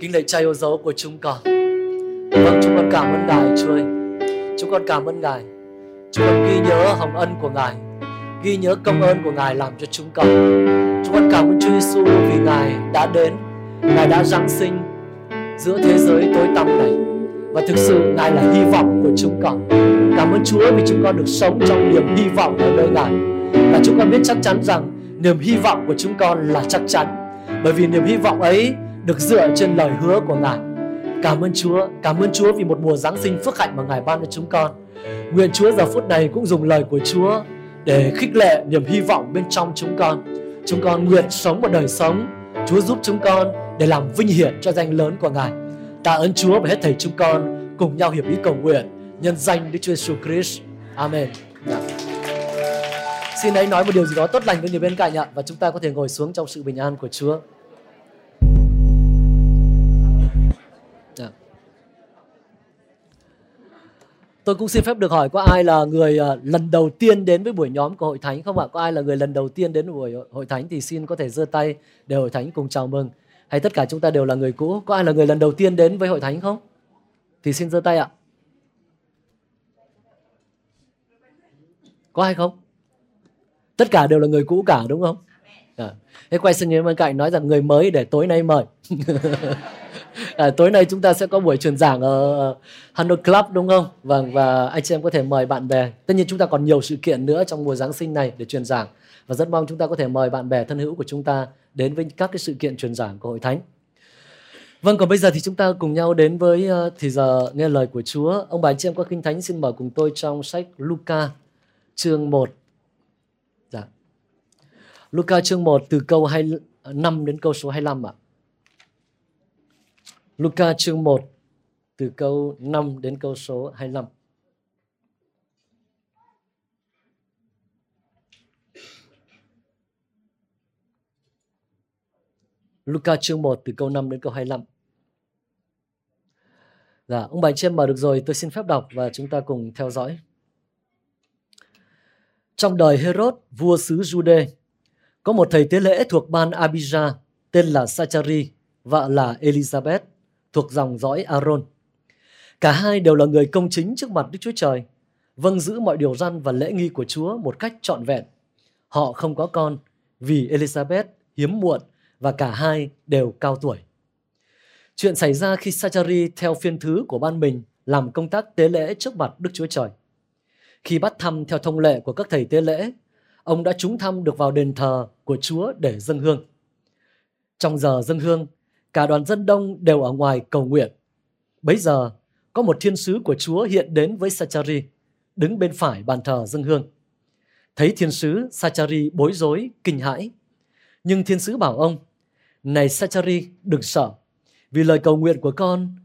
Kính lạy cha yêu dấu của chúng con. Vâng, chúng con cảm ơn Ngài Chúa ơi. Chúng con cảm ơn Ngài. Chúng con ghi nhớ hồng ân của Ngài, ghi nhớ công ơn của Ngài làm cho chúng con. Chúng con cảm ơn Chúa Giêsu vì Ngài đã đến, Ngài đã giáng sinh giữa thế giới tối tăm này và thực sự Ngài là hy vọng của chúng con. Cảm ơn Chúa vì chúng con được sống trong niềm hy vọng ở nơi Ngài. Và chúng con biết chắc chắn rằng niềm hy vọng của chúng con là chắc chắn. Bởi vì niềm hy vọng ấy được dựa trên lời hứa của Ngài. Cảm ơn Chúa, cảm ơn Chúa vì một mùa Giáng sinh phước hạnh mà Ngài ban cho chúng con. Nguyện Chúa giờ phút này cũng dùng lời của Chúa để khích lệ niềm hy vọng bên trong chúng con. Chúng con nguyện sống một đời sống Chúa giúp chúng con để làm vinh hiển cho danh lớn của Ngài. Tạ ơn Chúa và hết thầy chúng con cùng nhau hiệp ý cầu nguyện nhân danh Đức Chúa Jesus Christ. Amen. Yeah. Xin hãy nói một điều gì đó tốt lành với người bên cạnh ạ và chúng ta có thể ngồi xuống trong sự bình an của Chúa. Tôi cũng xin phép được hỏi có ai là người ờ, lần đầu tiên đến với buổi nhóm của hội thánh không ạ? Có ai là người lần đầu tiên đến buổi hội thánh thì xin có thể giơ tay để hội thánh cùng chào mừng. Hay tất cả chúng ta đều là người cũ? Có ai là người lần đầu tiên đến với hội thánh không? Thì xin giơ tay ạ. Có ai không? Tất cả đều là người cũ cả, đúng không? À. Thế quay sang người bên cạnh nói rằng người mới để tối nay mời. à, tối nay chúng ta sẽ có buổi truyền giảng ở ờ, Hanoi Club đúng không? Vâng và anh chị em có thể mời bạn bè. Tất nhiên chúng ta còn nhiều sự kiện nữa trong mùa Giáng sinh này để truyền giảng và rất mong chúng ta có thể mời bạn bè thân hữu của chúng ta đến với các cái sự kiện truyền giảng của hội thánh. Vâng, còn bây giờ thì chúng ta cùng nhau đến với ờ, thì giờ nghe lời của Chúa. Ông bà anh chị em có kinh thánh xin mở cùng tôi trong sách Luca chương 1. Dạ. Luca chương 1 từ câu 25 đến câu số 25 ạ. Luca chương 1 từ câu 5 đến câu số 25. Luca chương 1 từ câu 5 đến câu 25. Dạ, ông bà chị em mở được rồi, tôi xin phép đọc và chúng ta cùng theo dõi. Trong đời Herod, vua xứ Jude, có một thầy tế lễ thuộc ban Abijah tên là Sachari, vợ là Elizabeth, thuộc dòng dõi Aaron. Cả hai đều là người công chính trước mặt Đức Chúa Trời, vâng giữ mọi điều răn và lễ nghi của Chúa một cách trọn vẹn. Họ không có con vì Elizabeth hiếm muộn và cả hai đều cao tuổi. Chuyện xảy ra khi Sachari theo phiên thứ của ban mình làm công tác tế lễ trước mặt Đức Chúa Trời. Khi bắt thăm theo thông lệ của các thầy tế lễ, ông đã trúng thăm được vào đền thờ của Chúa để dâng hương. Trong giờ dâng hương, cả đoàn dân đông đều ở ngoài cầu nguyện. Bấy giờ, có một thiên sứ của Chúa hiện đến với Sachari, đứng bên phải bàn thờ dân hương. Thấy thiên sứ, Sachari bối rối, kinh hãi. Nhưng thiên sứ bảo ông, Này Sachari, đừng sợ, vì lời cầu nguyện của con,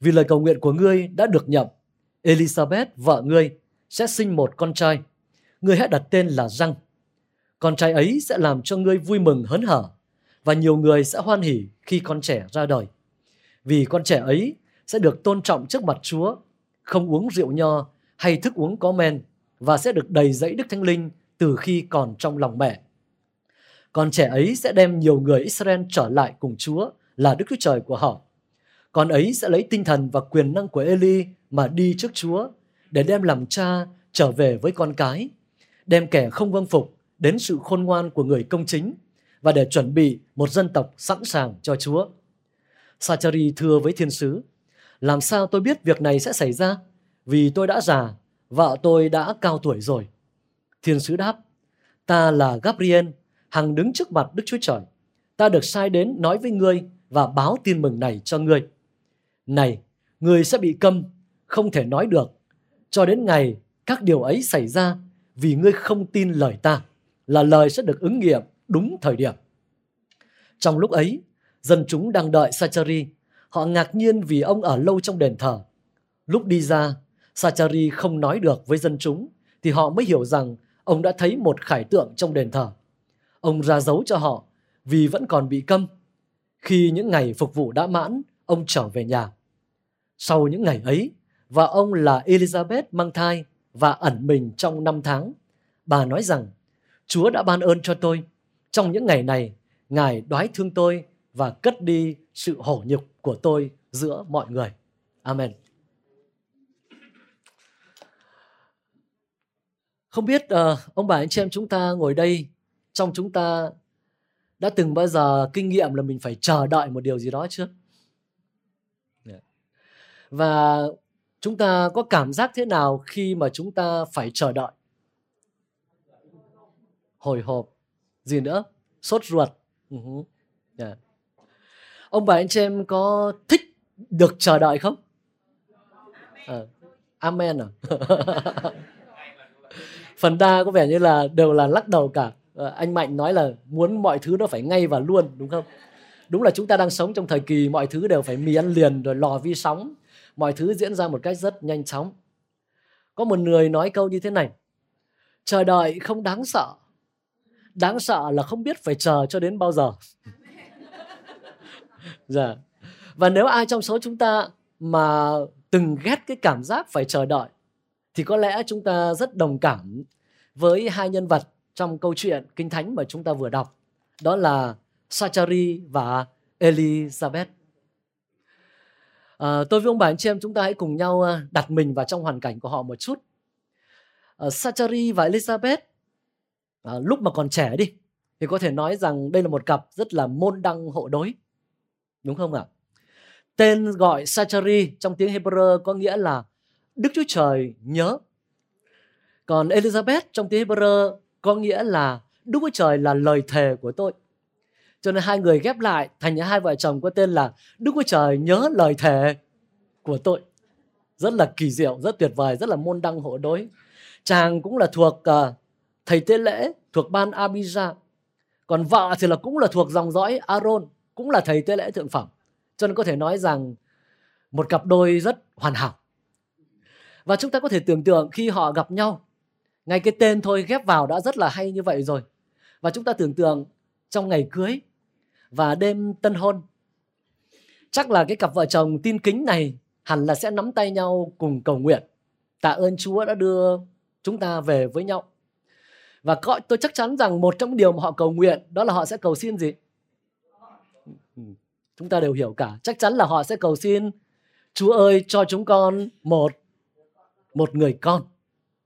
vì lời cầu nguyện của ngươi đã được nhập. Elizabeth, vợ ngươi, sẽ sinh một con trai. Ngươi hãy đặt tên là Răng. Con trai ấy sẽ làm cho ngươi vui mừng hớn hở và nhiều người sẽ hoan hỉ khi con trẻ ra đời. Vì con trẻ ấy sẽ được tôn trọng trước mặt Chúa, không uống rượu nho hay thức uống có men và sẽ được đầy dẫy Đức Thánh Linh từ khi còn trong lòng mẹ. Con trẻ ấy sẽ đem nhiều người Israel trở lại cùng Chúa là Đức Chúa Trời của họ. Con ấy sẽ lấy tinh thần và quyền năng của Eli mà đi trước Chúa để đem làm cha trở về với con cái, đem kẻ không vâng phục đến sự khôn ngoan của người công chính và để chuẩn bị một dân tộc sẵn sàng cho Chúa. Sachari thưa với thiên sứ, làm sao tôi biết việc này sẽ xảy ra? Vì tôi đã già, vợ tôi đã cao tuổi rồi. Thiên sứ đáp, ta là Gabriel, hằng đứng trước mặt Đức Chúa Trời. Ta được sai đến nói với ngươi và báo tin mừng này cho ngươi. Này, ngươi sẽ bị câm, không thể nói được, cho đến ngày các điều ấy xảy ra vì ngươi không tin lời ta, là lời sẽ được ứng nghiệm đúng thời điểm. Trong lúc ấy, dân chúng đang đợi Sachari. Họ ngạc nhiên vì ông ở lâu trong đền thờ. Lúc đi ra, Sachari không nói được với dân chúng, thì họ mới hiểu rằng ông đã thấy một khải tượng trong đền thờ. Ông ra dấu cho họ vì vẫn còn bị câm. Khi những ngày phục vụ đã mãn, ông trở về nhà. Sau những ngày ấy, và ông là Elizabeth mang thai và ẩn mình trong năm tháng. Bà nói rằng, Chúa đã ban ơn cho tôi. Trong những ngày này, Ngài đoái thương tôi và cất đi sự hổ nhục của tôi giữa mọi người. Amen. Không biết uh, ông bà anh chị em chúng ta ngồi đây trong chúng ta đã từng bao giờ kinh nghiệm là mình phải chờ đợi một điều gì đó chưa? Dạ. Và chúng ta có cảm giác thế nào khi mà chúng ta phải chờ đợi? Hồi hộp. Gì nữa? Sốt ruột. Ừ uh-huh. Yeah. Dạ. Ông bà anh chị em có thích được chờ đợi không? À, amen à? Phần đa có vẻ như là đều là lắc đầu cả. À, anh Mạnh nói là muốn mọi thứ nó phải ngay và luôn đúng không? Đúng là chúng ta đang sống trong thời kỳ mọi thứ đều phải mì ăn liền rồi lò vi sóng. Mọi thứ diễn ra một cách rất nhanh chóng. Có một người nói câu như thế này. Chờ đợi không đáng sợ. Đáng sợ là không biết phải chờ cho đến bao giờ. dạ. Và nếu ai trong số chúng ta mà từng ghét cái cảm giác phải chờ đợi thì có lẽ chúng ta rất đồng cảm với hai nhân vật trong câu chuyện kinh thánh mà chúng ta vừa đọc. Đó là Sachari và Elizabeth. À, tôi với ông bà anh chị em chúng ta hãy cùng nhau à, đặt mình vào trong hoàn cảnh của họ một chút. À, Sachari và Elizabeth à, lúc mà còn trẻ đi thì có thể nói rằng đây là một cặp rất là môn đăng hộ đối. Đúng không ạ? Tên gọi Sachari trong tiếng Hebrew có nghĩa là Đức Chúa Trời nhớ. Còn Elizabeth trong tiếng Hebrew có nghĩa là Đức Chúa Trời là lời thề của tôi. Cho nên hai người ghép lại thành hai vợ chồng có tên là Đức Chúa Trời nhớ lời thề của tôi. Rất là kỳ diệu, rất tuyệt vời, rất là môn đăng hộ đối. Chàng cũng là thuộc uh, thầy tế lễ, thuộc ban Abijah. Còn vợ thì là cũng là thuộc dòng dõi Aaron, cũng là thầy tế lễ thượng phẩm. Cho nên có thể nói rằng một cặp đôi rất hoàn hảo. Và chúng ta có thể tưởng tượng khi họ gặp nhau, ngay cái tên thôi ghép vào đã rất là hay như vậy rồi. Và chúng ta tưởng tượng trong ngày cưới và đêm tân hôn, chắc là cái cặp vợ chồng tin kính này hẳn là sẽ nắm tay nhau cùng cầu nguyện. Tạ ơn Chúa đã đưa chúng ta về với nhau. Và tôi chắc chắn rằng một trong điều mà họ cầu nguyện đó là họ sẽ cầu xin gì? Ừ, chúng ta đều hiểu cả. Chắc chắn là họ sẽ cầu xin, Chúa ơi, cho chúng con một một người con.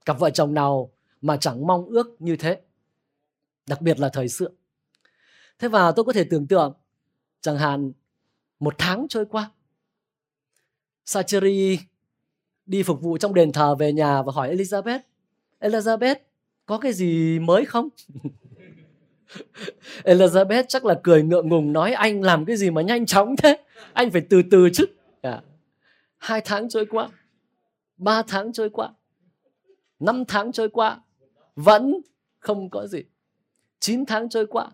Cặp vợ chồng nào mà chẳng mong ước như thế. Đặc biệt là thời xưa. Thế và tôi có thể tưởng tượng chẳng hạn một tháng trôi qua. Sacheri đi phục vụ trong đền thờ về nhà và hỏi Elizabeth Elizabeth có cái gì mới không? Elizabeth chắc là cười ngượng ngùng nói, anh làm cái gì mà nhanh chóng thế? Anh phải từ từ chứ. Yeah. Hai tháng trôi qua, ba tháng trôi qua, năm tháng trôi qua, vẫn không có gì. Chín tháng trôi qua,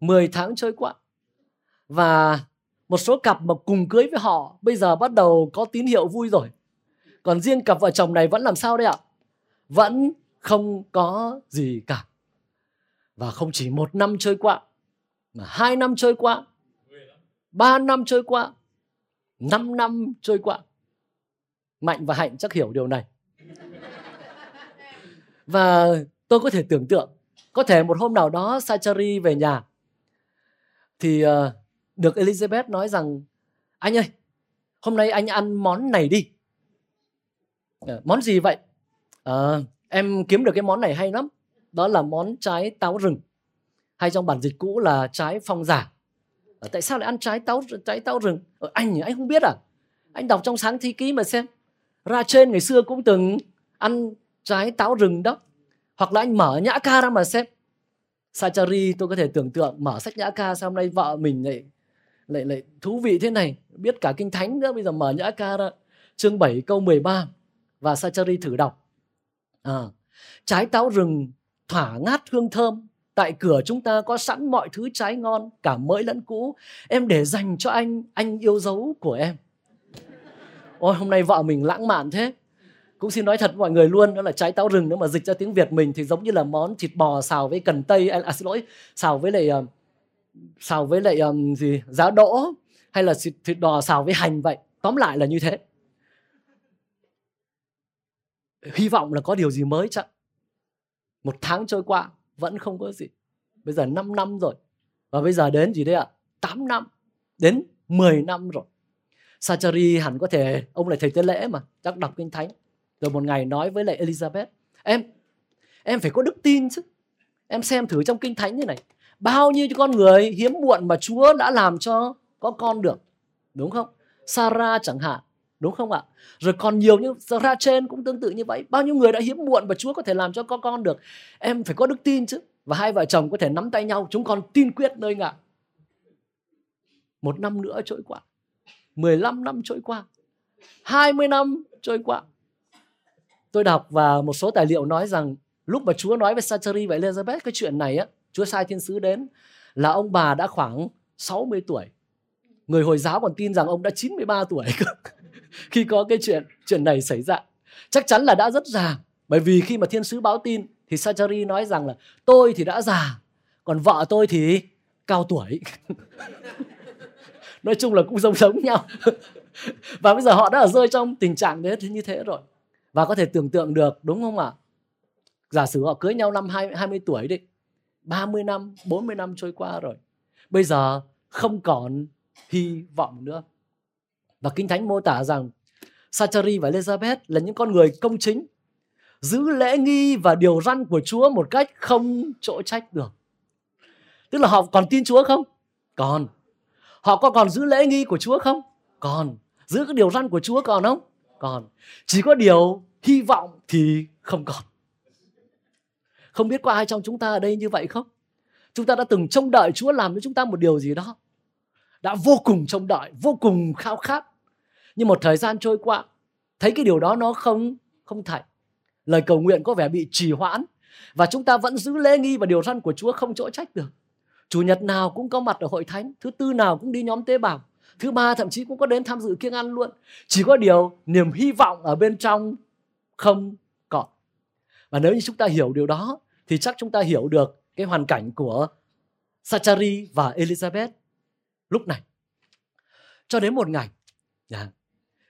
mười tháng trôi qua. Và một số cặp mà cùng cưới với họ, bây giờ bắt đầu có tín hiệu vui rồi. Còn riêng cặp vợ chồng này vẫn làm sao đấy ạ? Vẫn không có gì cả và không chỉ một năm trôi qua, mà hai năm trôi qua, ba năm trôi qua, năm năm trôi qua. Mạnh và Hạnh chắc hiểu điều này. Và tôi có thể tưởng tượng, có thể một hôm nào đó Sachari về nhà, thì ờ, được Elizabeth nói rằng, anh ơi, hôm nay anh ăn món này đi. Ờ, món gì vậy? à, em kiếm được cái món này hay lắm. Đó là món trái táo rừng. Hay trong bản dịch cũ là trái phong giả. Ờ, tại sao lại ăn trái táo trái táo rừng? Ở anh anh không biết à? Anh đọc trong sáng thi ký mà xem. Ra trên ngày xưa cũng từng ăn trái táo rừng đó. Hoặc là anh mở nhã ca ra mà xem. Sachari, tôi có thể tưởng tượng, mở sách nhã ca sao hôm nay vợ mình lại lại lại thú vị thế này. Biết cả kinh thánh nữa, bây giờ mở nhã ca ra. Chương 7 câu 13 và Sachari thử đọc à, trái táo rừng thỏa ngát hương thơm. Tại cửa chúng ta có sẵn mọi thứ trái ngon cả mới lẫn cũ. Em để dành cho anh anh yêu dấu của em. Ôi hôm nay vợ mình lãng mạn thế. Cũng xin nói thật với mọi người luôn đó là trái táo rừng nếu mà dịch ra tiếng việt mình thì giống như là món thịt bò xào với cần tây à, à xin lỗi xào với lại ờ, xào với lại um, gì giá đỗ hay là thịt, thịt đò xào với hành vậy. Tóm lại là như thế hy vọng là có điều gì mới chẳng? một tháng trôi qua, vẫn không có gì. Bây giờ 5 năm rồi. Và bây giờ đến gì đấy ạ? 8 năm. Đến 10 năm rồi. Sachari hẳn có thể, ông lại thầy tế lễ mà, chắc đọc kinh thánh. Rồi một ngày nói với lại Elizabeth, em em phải có đức tin chứ. Em xem thử trong kinh thánh như này. Bao nhiêu con người hiếm muộn mà Chúa đã làm cho có con được, đúng không? Sarah chẳng hạn đúng không ạ? Rồi còn nhiều như ra trên cũng tương tự như vậy. Bao nhiêu người đã hiếm muộn và Chúa có thể làm cho có con được? Em phải có đức tin chứ. Và hai vợ chồng có thể nắm tay nhau. Chúng con tin quyết nơi ngạ một năm nữa trôi qua. 15 năm trôi qua. 20 năm trôi qua. Tôi đọc và một số tài liệu nói rằng lúc mà Chúa nói với Sacheri và Elizabeth cái chuyện này á, Chúa sai thiên sứ đến là ông bà đã khoảng 60 tuổi. Người Hồi giáo còn tin rằng ông đã 93 tuổi khi có cái chuyện chuyện này xảy ra chắc chắn là đã rất già. Bởi vì khi mà thiên sứ báo tin thì Sacheri nói rằng là tôi thì đã già còn vợ tôi thì cao tuổi. Nói chung là cũng giống giống nhau. Và bây giờ họ đã ở rơi trong tình trạng thế như thế rồi. Và có thể tưởng tượng được đúng không ạ? Giả sử họ cưới nhau năm 20, 20 tuổi đi 30 năm 40 năm trôi qua rồi. Bây giờ không còn hy vọng nữa và kinh thánh mô tả rằng Sachari và Elizabeth là những con người công chính, giữ lễ nghi và điều răn của Chúa một cách không chỗ trách được. Tức là họ còn tin Chúa không? Còn. Họ có còn giữ lễ nghi của Chúa không? Còn. Giữ cái điều răn của Chúa còn không? Còn. Chỉ có điều hy vọng thì không còn. Không biết có ai trong chúng ta ở đây như vậy không? Chúng ta đã từng trông đợi Chúa làm với chúng ta một điều gì đó, đã vô cùng trông đợi, vô cùng khao khát nhưng một thời gian trôi qua, thấy cái điều đó nó không không thành lời cầu nguyện có vẻ bị trì hoãn và chúng ta vẫn giữ lễ nghi và điều răn của Chúa không chỗ trách được. Chủ nhật nào cũng có mặt ở hội thánh, thứ tư nào cũng đi nhóm tế bào, thứ ba thậm chí cũng có đến tham dự kiêng ăn luôn. Chỉ có điều niềm hy vọng ở bên trong không còn. Và nếu như chúng ta hiểu điều đó, thì chắc chúng ta hiểu được cái hoàn cảnh của Sachari và Elizabeth lúc này. Cho đến một ngày yeah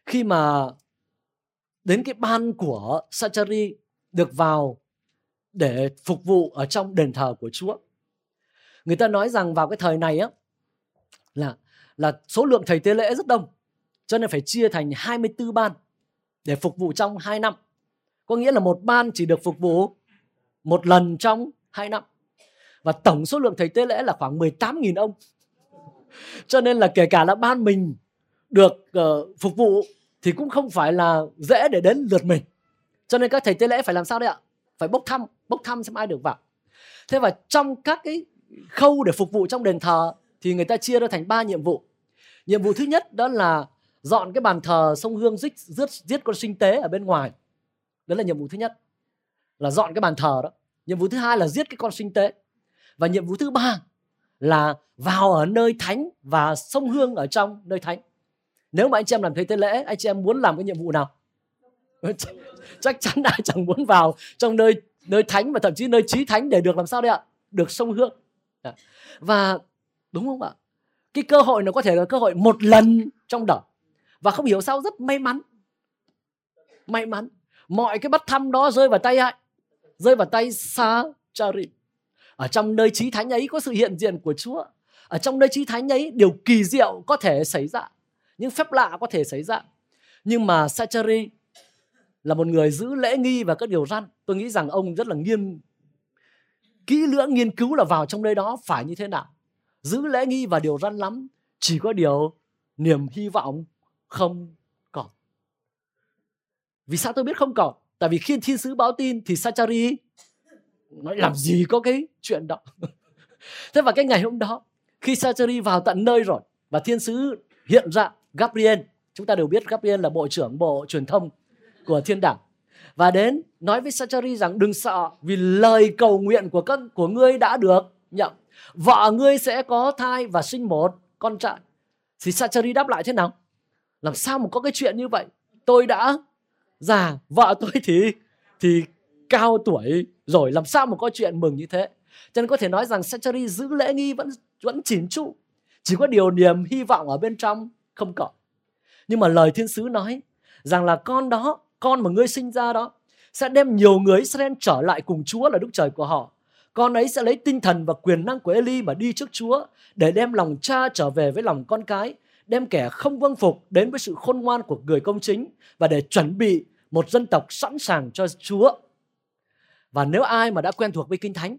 khi mà đến cái ban của Sachari được vào để phục vụ ở trong đền thờ của Chúa người ta nói rằng vào cái thời này á, là là số lượng thầy tế lễ rất đông, cho nên phải chia thành 24 ban để phục vụ trong 2 năm. Có nghĩa là một ban chỉ được phục vụ một lần trong 2 năm. Và tổng số lượng thầy tế lễ là khoảng 18.000 ông. Cho nên là kể cả là ban mình được uh, phục vụ thì cũng không phải là dễ để đến lượt mình. Cho nên các thầy tế lễ phải làm sao đấy ạ? Phải bốc thăm, bốc thăm xem ai được vào. Thế và trong các cái khâu để phục vụ trong đền thờ thì người ta chia ra thành ba nhiệm vụ. Nhiệm vụ thứ nhất đó là dọn cái bàn thờ sông Hương giết, giết, giết con sinh tế ở bên ngoài. Đó là nhiệm vụ thứ nhất. Là dọn cái bàn thờ đó. Nhiệm vụ thứ hai là giết cái con sinh tế. Và nhiệm vụ thứ ba là vào ở nơi thánh và sông Hương ở trong nơi thánh. Nếu mà anh chị em làm thầy tế lễ, anh chị em muốn làm cái nhiệm vụ nào? Ừ, chắc chắn ai chẳng muốn vào trong nơi nơi thánh và thậm chí nơi trí thánh để được làm sao đấy ạ? Được sông Hương. Dạ. Và đúng không ạ? Cái cơ hội nó có thể là cơ hội một lần trong đời và không hiểu sao rất may mắn may mắn mọi cái bắt thăm đó rơi vào tay ai rơi vào tay sa chari ở trong nơi trí thánh ấy có sự hiện diện của chúa ở trong nơi trí thánh ấy điều kỳ diệu có thể xảy ra những phép lạ có thể xảy ra nhưng mà Sachari là một người giữ lễ nghi và các điều răn tôi nghĩ rằng ông rất là nghiêm kỹ lưỡng nghiên cứu là vào trong nơi đó phải như thế nào giữ lễ nghi và điều răn lắm, chỉ có điều niềm hy vọng không còn. Vì sao tôi biết không còn? Tại vì khi thiên sứ báo tin thì Sachari nói, làm gì có cái chuyện đó. Thế và cái ngày hôm đó, khi Sachari vào tận nơi rồi và thiên sứ hiện ra Gabriel, chúng ta đều biết Gabriel là bộ trưởng bộ truyền thông của thiên đảng và đến nói với Sachari rằng đừng sợ vì lời cầu nguyện của con của ngươi đã được nhận. Vợ ngươi sẽ có thai và sinh một con trai. Thì Sachari đáp lại thế nào? làm sao mà có cái chuyện như vậy tôi đã già vợ tôi thì thì cao tuổi rồi làm sao mà có chuyện mừng như thế cho nên có thể nói rằng Sachari giữ lễ nghi vẫn vẫn chỉn chu chỉ có điều niềm hy vọng ở bên trong không có nhưng mà lời thiên sứ nói rằng là con đó con mà ngươi sinh ra đó sẽ đem nhiều người Israel trở lại cùng Chúa là Đức Trời của họ con ấy sẽ lấy tinh thần và quyền năng của Eli mà đi trước Chúa để đem lòng cha trở về với lòng con cái, đem kẻ không vâng phục đến với sự khôn ngoan của người công chính và để chuẩn bị một dân tộc sẵn sàng cho Chúa. Và nếu ai mà đã quen thuộc với Kinh Thánh,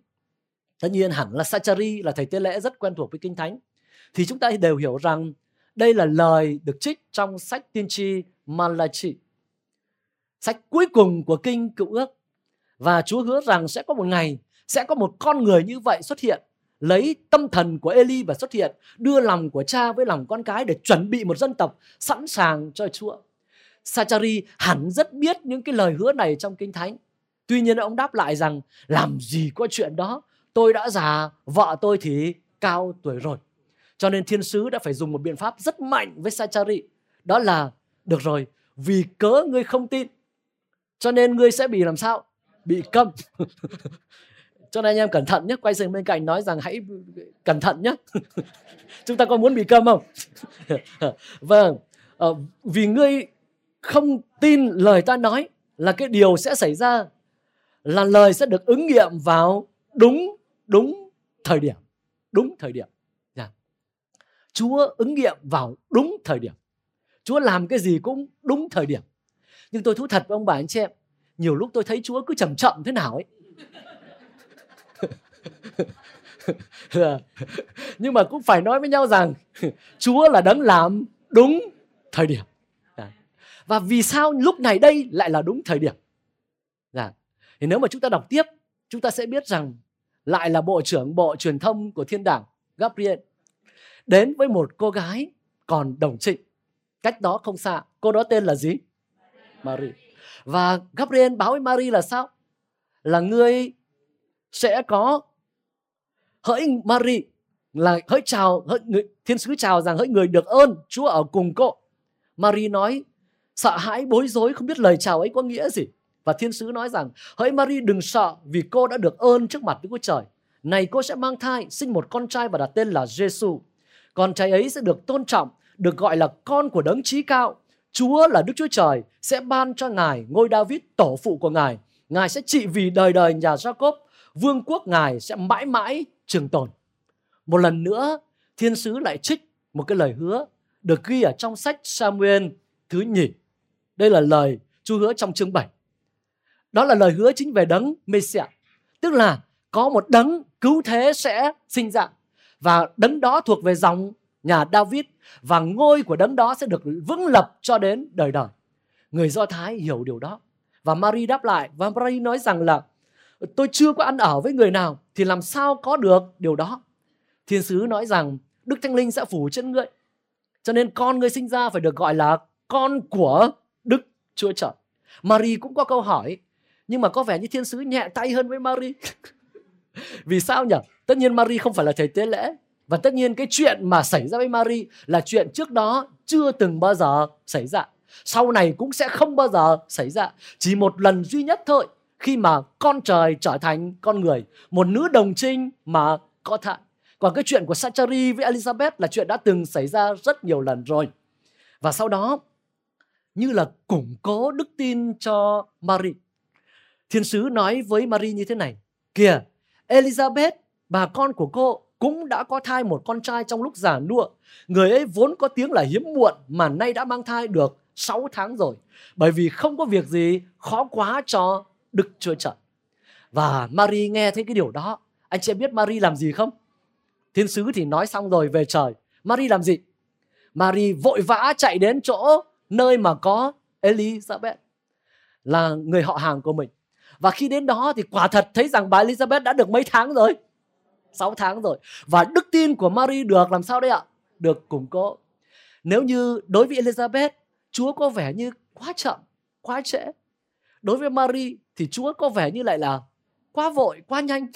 tất nhiên hẳn là Sachari là thầy tế lễ rất quen thuộc với Kinh Thánh, thì chúng ta đều hiểu rằng đây là lời được trích trong sách tiên tri Malachi. Sách cuối cùng của Kinh Cựu Ước. Và Chúa hứa rằng sẽ có một ngày sẽ có một con người như vậy xuất hiện lấy tâm thần của Eli và xuất hiện đưa lòng của cha với lòng con cái để chuẩn bị một dân tộc sẵn sàng cho Chúa. Sachari hẳn rất biết những cái lời hứa này trong Kinh Thánh. Tuy nhiên ông đáp lại rằng làm gì có chuyện đó, tôi đã già, vợ tôi thì cao tuổi rồi. Cho nên thiên sứ đã phải dùng một biện pháp rất mạnh với Sachari. Đó là, được rồi, vì cớ ngươi không tin, cho nên ngươi sẽ bị làm sao? Bị câm. cho nên anh em cẩn thận nhé quay sang bên cạnh nói rằng hãy cẩn thận nhé chúng ta có muốn bị câm không vâng À, vì ngươi không tin lời ta nói là cái điều sẽ xảy ra là lời sẽ được ứng nghiệm vào đúng đúng thời điểm đúng thời điểm Chúa ứng nghiệm vào đúng thời điểm. Chúa làm cái gì cũng đúng thời điểm. Nhưng tôi thú thật với ông bà anh chị em, nhiều lúc tôi thấy Chúa cứ chậm chậm thế nào ấy. Dạ. Nhưng mà cũng phải nói với nhau rằng, Chúa là đấng làm đúng thời điểm. Dạ. Và vì sao lúc này đây lại là đúng thời điểm? Dạ. thì nếu mà chúng ta đọc tiếp, chúng ta sẽ biết rằng lại là bộ trưởng bộ truyền thông của thiên đảng Gabriel đến với một cô gái còn đồng trịnh. Cách đó không xa cô đó tên là gì? Marie và Gabriel báo với Marie là sao? Là ngươi sẽ có hỡi Marie là hỡi chào hỡi người, thiên sứ chào rằng hỡi người được ơn Chúa ở cùng cô. Marie nói sợ hãi bối rối không biết lời chào ấy có nghĩa gì? Và thiên sứ nói rằng hỡi Marie đừng sợ vì cô đã được ơn trước mặt Đức Chúa Trời. Này cô sẽ mang thai sinh một con trai và đặt tên là Giêsu con trai ấy sẽ được tôn trọng được gọi là con của đấng trí cao Chúa là Đức Chúa Trời sẽ ban cho ngài ngôi David tổ phụ của ngài ngài sẽ trị vì đời đời nhà Jacob vương quốc ngài sẽ mãi mãi trường tồn. Một lần nữa, thiên sứ lại trích một cái lời hứa được ghi ở trong sách Samuel thứ nhì. Đây là lời Chúa hứa trong chương 7. Đó là lời hứa chính về đấng Messiah. Tức là có một đấng cứu thế sẽ sinh ra. Và đấng đó thuộc về dòng nhà David. Và ngôi của đấng đó sẽ được vững lập cho đến đời đời. Người Do Thái hiểu điều đó. Và Marie đáp lại. Và Marie nói rằng là, tôi chưa có ăn ở với người nào thì làm sao có được điều đó thiên sứ nói rằng, đức thánh linh sẽ phủ trên ngươi cho nên con ngươi sinh ra phải được gọi là con của đức chúa trời marie cũng có câu hỏi, nhưng mà có vẻ như thiên sứ nhẹ tay hơn với marie vì sao nhỉ? Tất nhiên marie không phải là thầy tế lễ. Và tất nhiên cái chuyện mà xảy ra với marie là chuyện trước đó chưa từng bao giờ xảy ra. Sau này cũng sẽ không bao giờ xảy ra. Chỉ một lần duy nhất thôi, khi mà con trời trở thành con người, một nữ đồng trinh mà có thai. Còn cái chuyện của Sachari với Elizabeth là chuyện đã từng xảy ra rất nhiều lần rồi. Và sau đó, như là củng cố đức tin cho Marie thiên sứ nói với Marie như thế này, kìa Elizabeth, bà con của cô, cũng đã có thai một con trai trong lúc già nua người ấy vốn có tiếng là hiếm muộn mà nay đã mang thai được 6 tháng rồi bởi vì không có việc gì khó quá cho Đức Chúa Trời. Và Marie nghe thấy cái điều đó. Anh chị biết Marie làm gì không? Thiên sứ thì nói xong rồi về trời. Marie làm gì? Marie vội vã chạy đến chỗ nơi mà có Elizabeth, là người họ hàng của mình. Và khi đến đó thì quả thật thấy rằng bà Elizabeth đã được mấy tháng rồi. 6 tháng rồi. Và đức tin của Marie được làm sao đấy ạ? Được củng cố. Nếu như đối với Elizabeth, Chúa có vẻ như quá chậm, quá trễ. Đối với Marie thì Chúa có vẻ như lại là quá vội, quá nhanh,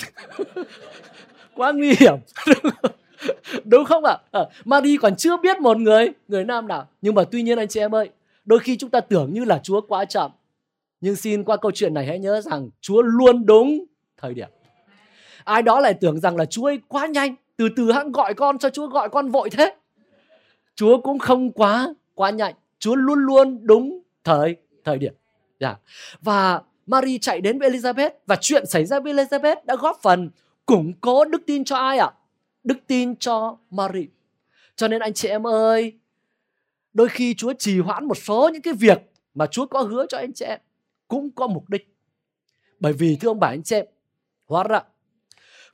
quá nguy hiểm. Đúng không ạ? Ờ, à, Marie còn chưa biết một người, người nam nào. Nhưng mà tuy nhiên anh chị em ơi, đôi khi chúng ta tưởng như là Chúa quá chậm. Nhưng xin qua câu chuyện này hãy nhớ rằng Chúa luôn đúng thời điểm. Ai đó lại tưởng rằng là Chúa ấy quá nhanh, từ từ hãng gọi con cho Chúa gọi con vội thế. Chúa cũng không quá quá nhanh, Chúa luôn luôn đúng thời thời điểm. Yeah. Và Marie chạy đến với Elizabeth và chuyện xảy ra với Elizabeth đã góp phần củng cố đức tin cho ai ạ? Đức tin cho Mary. Cho nên anh chị em ơi, đôi khi Chúa trì hoãn một số những cái việc mà Chúa có hứa cho anh chị em cũng có mục đích. Bởi vì thưa ông bà anh chị em, hóa ra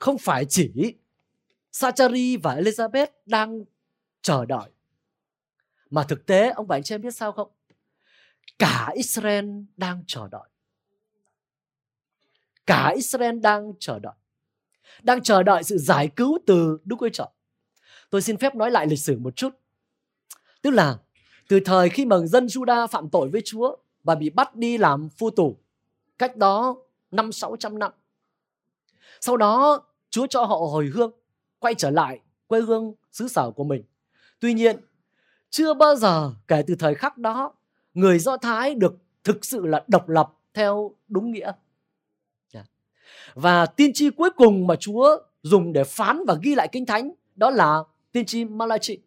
không phải chỉ Sachari và Elizabeth đang chờ đợi mà thực tế ông bà anh chị em biết sao không? Cả Israel đang chờ đợi. Cả Israel đang chờ đợi. Đang chờ đợi sự giải cứu từ Đức Chúa Trời. Tôi xin phép nói lại lịch sử một chút. Tức là từ thời khi mà dân Juda phạm tội với Chúa và bị bắt đi làm phu tù cách đó năm sáu trăm năm. Sau đó Chúa cho họ hồi hương, quay trở lại quê hương xứ sở của mình. Tuy nhiên, chưa bao giờ kể từ thời khắc đó người Do Thái được thực sự là độc lập theo đúng nghĩa. Dạ. Và tiên tri cuối cùng mà Chúa dùng để phán và ghi lại kinh thánh đó là tiên tri Malachi.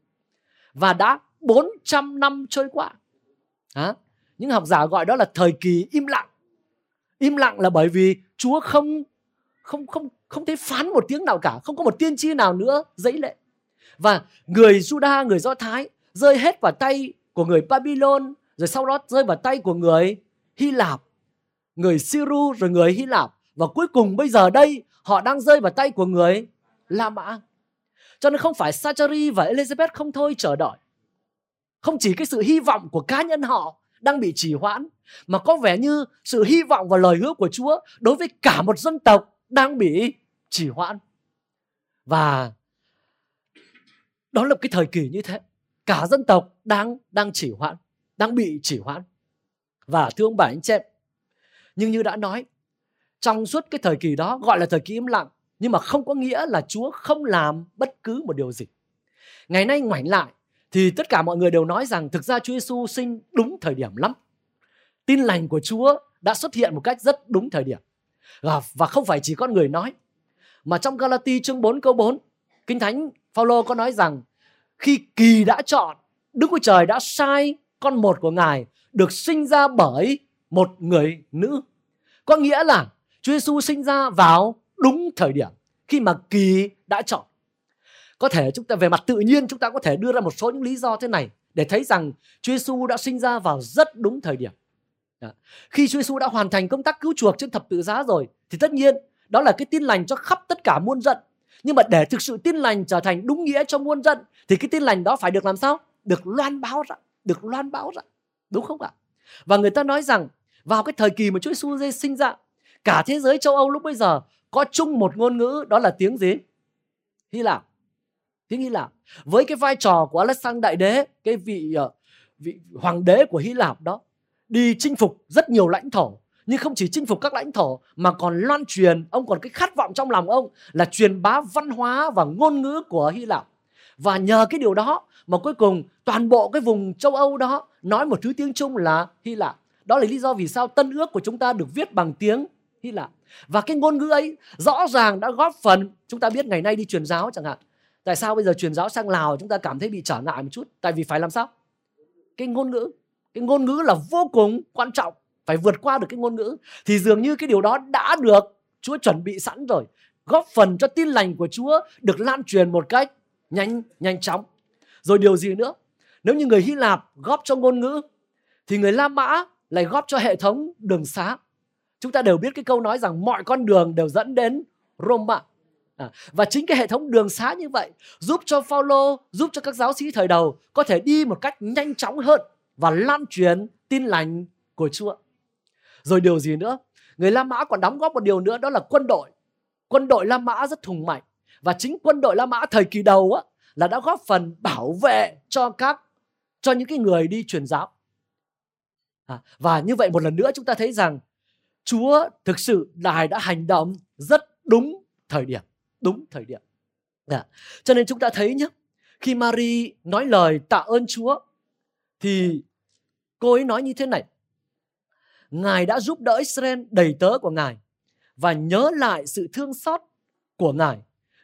Và đã 400 năm trôi qua. À, những học giả gọi đó là thời kỳ im lặng. Im lặng là bởi vì Chúa không không không không thấy phán một tiếng nào cả, không có một tiên tri nào nữa dấy lệ. Và người Juda, người Do Thái rơi hết vào tay của người Babylon, rồi sau đó rơi vào tay của người Hy Lạp, người Syru rồi người Hy Lạp và cuối cùng bây giờ đây họ đang rơi vào tay của người La Mã. Cho nên không phải Sachari và Elizabeth không thôi chờ đợi. Không chỉ cái sự hy vọng của cá nhân họ đang bị trì hoãn mà có vẻ như sự hy vọng và lời hứa của Chúa đối với cả một dân tộc đang bị trì hoãn. Và đó là cái thời kỳ như thế. Cả dân tộc đang đang trì hoãn, đang bị trì hoãn. Và thưa ông bà anh chị em, nhưng như đã nói, trong suốt cái thời kỳ đó gọi là thời kỳ im lặng, nhưng mà không có nghĩa là Chúa không làm bất cứ một điều gì. Ngày nay ngoảnh lại thì tất cả mọi người đều nói rằng thực ra Chúa Giêsu sinh đúng thời điểm lắm. Tin lành của Chúa đã xuất hiện một cách rất đúng thời điểm. Ờ, và không phải chỉ con người nói, mà trong Galati chương 4 câu 4, Kinh Thánh Phaolô có nói rằng khi kỳ đã chọn, Đức Chúa Trời đã sai con một của Ngài được sinh ra bởi một người nữ. Có nghĩa là Chúa Giêsu sinh ra vào đúng thời điểm khi mà kỳ đã chọn. Có thể chúng ta về mặt tự nhiên chúng ta có thể đưa ra một số những lý do thế này để thấy rằng Chúa Giêsu đã sinh ra vào rất đúng thời điểm. Đó. Khi Chúa Giêsu đã hoàn thành công tác cứu chuộc trên thập tự giá rồi thì tất nhiên đó là cái tin lành cho khắp tất cả muôn dân. Nhưng mà để thực sự tin lành trở thành đúng nghĩa cho muôn dân thì cái tin lành đó phải được làm sao? Được loan báo ra, được loan báo ra. Đúng không ạ? Và người ta nói rằng vào cái thời kỳ mà Chúa Giêsu sinh ra, cả thế giới châu Âu lúc bây giờ có chung một ngôn ngữ đó là tiếng gì? Hy Lạp. Tiếng Hy Lạp. Với cái vai trò của Alexander Đại Đế, cái vị ờ, vị hoàng đế của Hy Lạp đó, đi chinh phục rất nhiều lãnh thổ. Nhưng không chỉ chinh phục các lãnh thổ mà còn loan truyền. Ông còn cái khát vọng trong lòng ông là truyền bá văn hóa và ngôn ngữ của Hy Lạp. Và nhờ cái điều đó mà cuối cùng toàn bộ cái vùng châu Âu đó nói một thứ tiếng chung là Hy Lạp. Đó là lý do vì sao tân ước của chúng ta được viết bằng tiếng Hy Lạp. Và cái ngôn ngữ ấy rõ ràng đã góp phần chúng ta biết ngày nay đi truyền giáo chẳng hạn tại sao bây giờ truyền giáo sang Lào chúng ta cảm thấy bị trở ngại một chút? Tại vì phải làm sao? Cái ngôn ngữ. Cái ngôn ngữ là vô cùng quan trọng. Phải vượt qua được cái ngôn ngữ. Thì dường như cái điều đó đã được Chúa chuẩn bị sẵn rồi. Góp phần cho tin lành của Chúa được lan truyền một cách nhanh nhanh chóng. Rồi điều gì nữa? Nếu như người Hy Lạp góp cho ngôn ngữ, thì người La Mã lại góp cho hệ thống đường xá. Chúng ta đều biết cái câu nói rằng mọi con đường đều dẫn đến Roma. À, và chính cái hệ thống đường xá như vậy giúp cho Phaolô, giúp cho các giáo sĩ thời đầu có thể đi một cách nhanh chóng hơn và lan truyền tin lành của Chúa. Rồi điều gì nữa? Người La Mã còn đóng góp một điều nữa đó là quân đội. Quân đội La Mã rất hùng mạnh và chính quân đội La Mã thời kỳ đầu á, là đã góp phần bảo vệ cho các cho những cái người đi truyền giáo. À, và như vậy một lần nữa chúng ta thấy rằng Chúa thực sự Ngài đã hành động rất đúng thời điểm, đúng thời điểm. À, cho nên chúng ta thấy nhé, khi Mary nói lời tạ ơn Chúa thì cô ấy nói như thế này Ngài đã giúp đỡ Israel đầy tớ của Ngài và nhớ lại sự thương xót của Ngài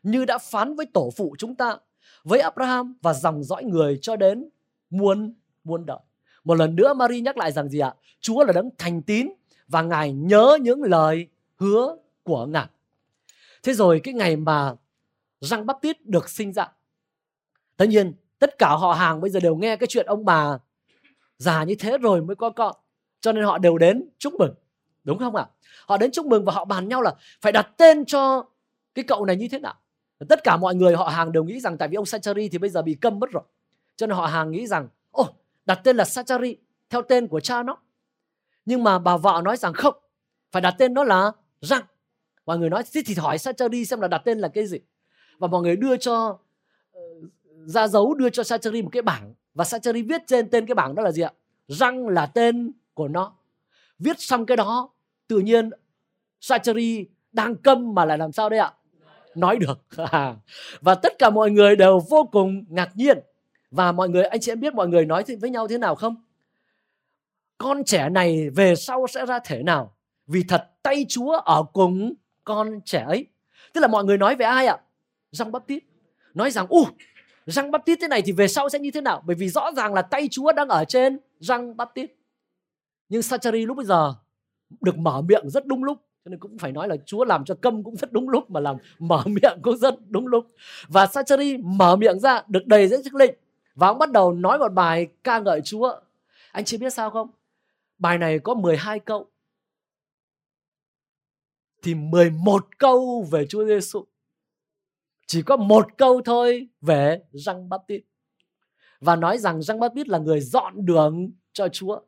như đã phán với tổ phụ chúng ta, với Abraham và dòng dõi người cho đến muôn muôn đời. Một lần nữa Mary nhắc lại rằng gì ạ? Chúa là đấng thành tín và Ngài nhớ những lời hứa của Ngài. Thế rồi cái ngày mà Răng Bắp Tít được sinh ra. Tất nhiên tất cả họ hàng bây giờ đều nghe cái chuyện ông bà già như thế rồi mới có con. Cho nên họ đều đến chúc mừng. Đúng không ạ? À? Họ đến chúc mừng và họ bàn nhau là phải đặt tên cho cái cậu này như thế nào. Tất cả mọi người họ hàng đều nghĩ rằng tại vì ông Sachari thì bây giờ bị câm mất rồi. Cho nên họ hàng nghĩ rằng, ồ, đặt tên là Sachari theo tên của cha nó. Nhưng mà bà vợ nói rằng không, phải đặt tên nó là Răng. Mọi người nói, thế thì hỏi Sachari xem là đặt tên là cái gì. Và mọi người đưa cho, ờ, ra dấu đưa cho Sachari một cái bảng. Và Sachari viết trên tên cái bảng đó là gì ạ? Răng là tên của nó. Viết xong cái đó, tự nhiên Sachari đang câm mà lại làm sao đây ạ? Nói được. và tất cả mọi người đều vô cùng ngạc nhiên. Và mọi người, anh chị em biết mọi người nói với nhau thế nào không? Con trẻ này về sau sẽ ra thể nào? Vì thật tay Chúa ở cùng con trẻ ấy. Tức là mọi người nói về ai ạ? răng Bắp Tít. Nói rằng, u, răng bắp tít thế này thì về sau sẽ như thế nào? Bởi vì rõ ràng là tay Chúa đang ở trên răng bắp tít. Nhưng Sachari lúc bây giờ được mở miệng rất đúng lúc cho nên cũng phải nói là Chúa làm cho câm cũng rất đúng lúc mà làm mở miệng cũng rất đúng lúc và Sachari mở miệng ra được đầy dẫn chức linh và ông bắt đầu nói một bài ca ngợi Chúa anh chị biết sao không bài này có 12 câu thì 11 câu về Chúa Giêsu chỉ có một câu thôi về Răng Baptist và nói rằng Răng Baptist là người dọn đường cho Chúa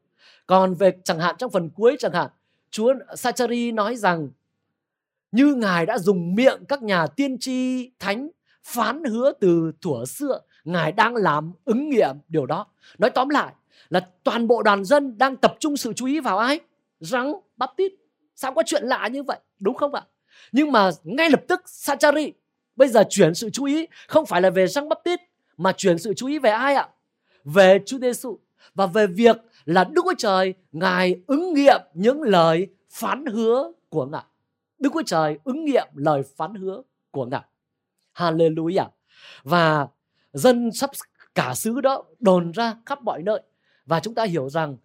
còn về chẳng hạn trong phần cuối chẳng hạn Chúa Sachari nói rằng như Ngài đã dùng miệng các nhà tiên tri thánh phán hứa từ thuở xưa, Ngài đang làm ứng nghiệm điều đó. Nói tóm lại là toàn bộ đoàn dân đang tập trung sự chú ý vào ai? Răng Baptist. Sao có chuyện lạ như vậy? Đúng không ạ? Nhưng mà ngay lập tức Sachari bây giờ chuyển sự chú ý không phải là về Răng Baptist mà chuyển sự chú ý về ai ạ? Về Chúa Giêsu và về việc là Đức Chúa Trời Ngài ứng nghiệm những lời phán hứa của Ngài. Đức Chúa Trời ứng nghiệm lời phán hứa của Ngài. Hallelujah. Và dân sắp cả xứ đó đồn ra khắp mọi nơi. Và chúng ta hiểu rằng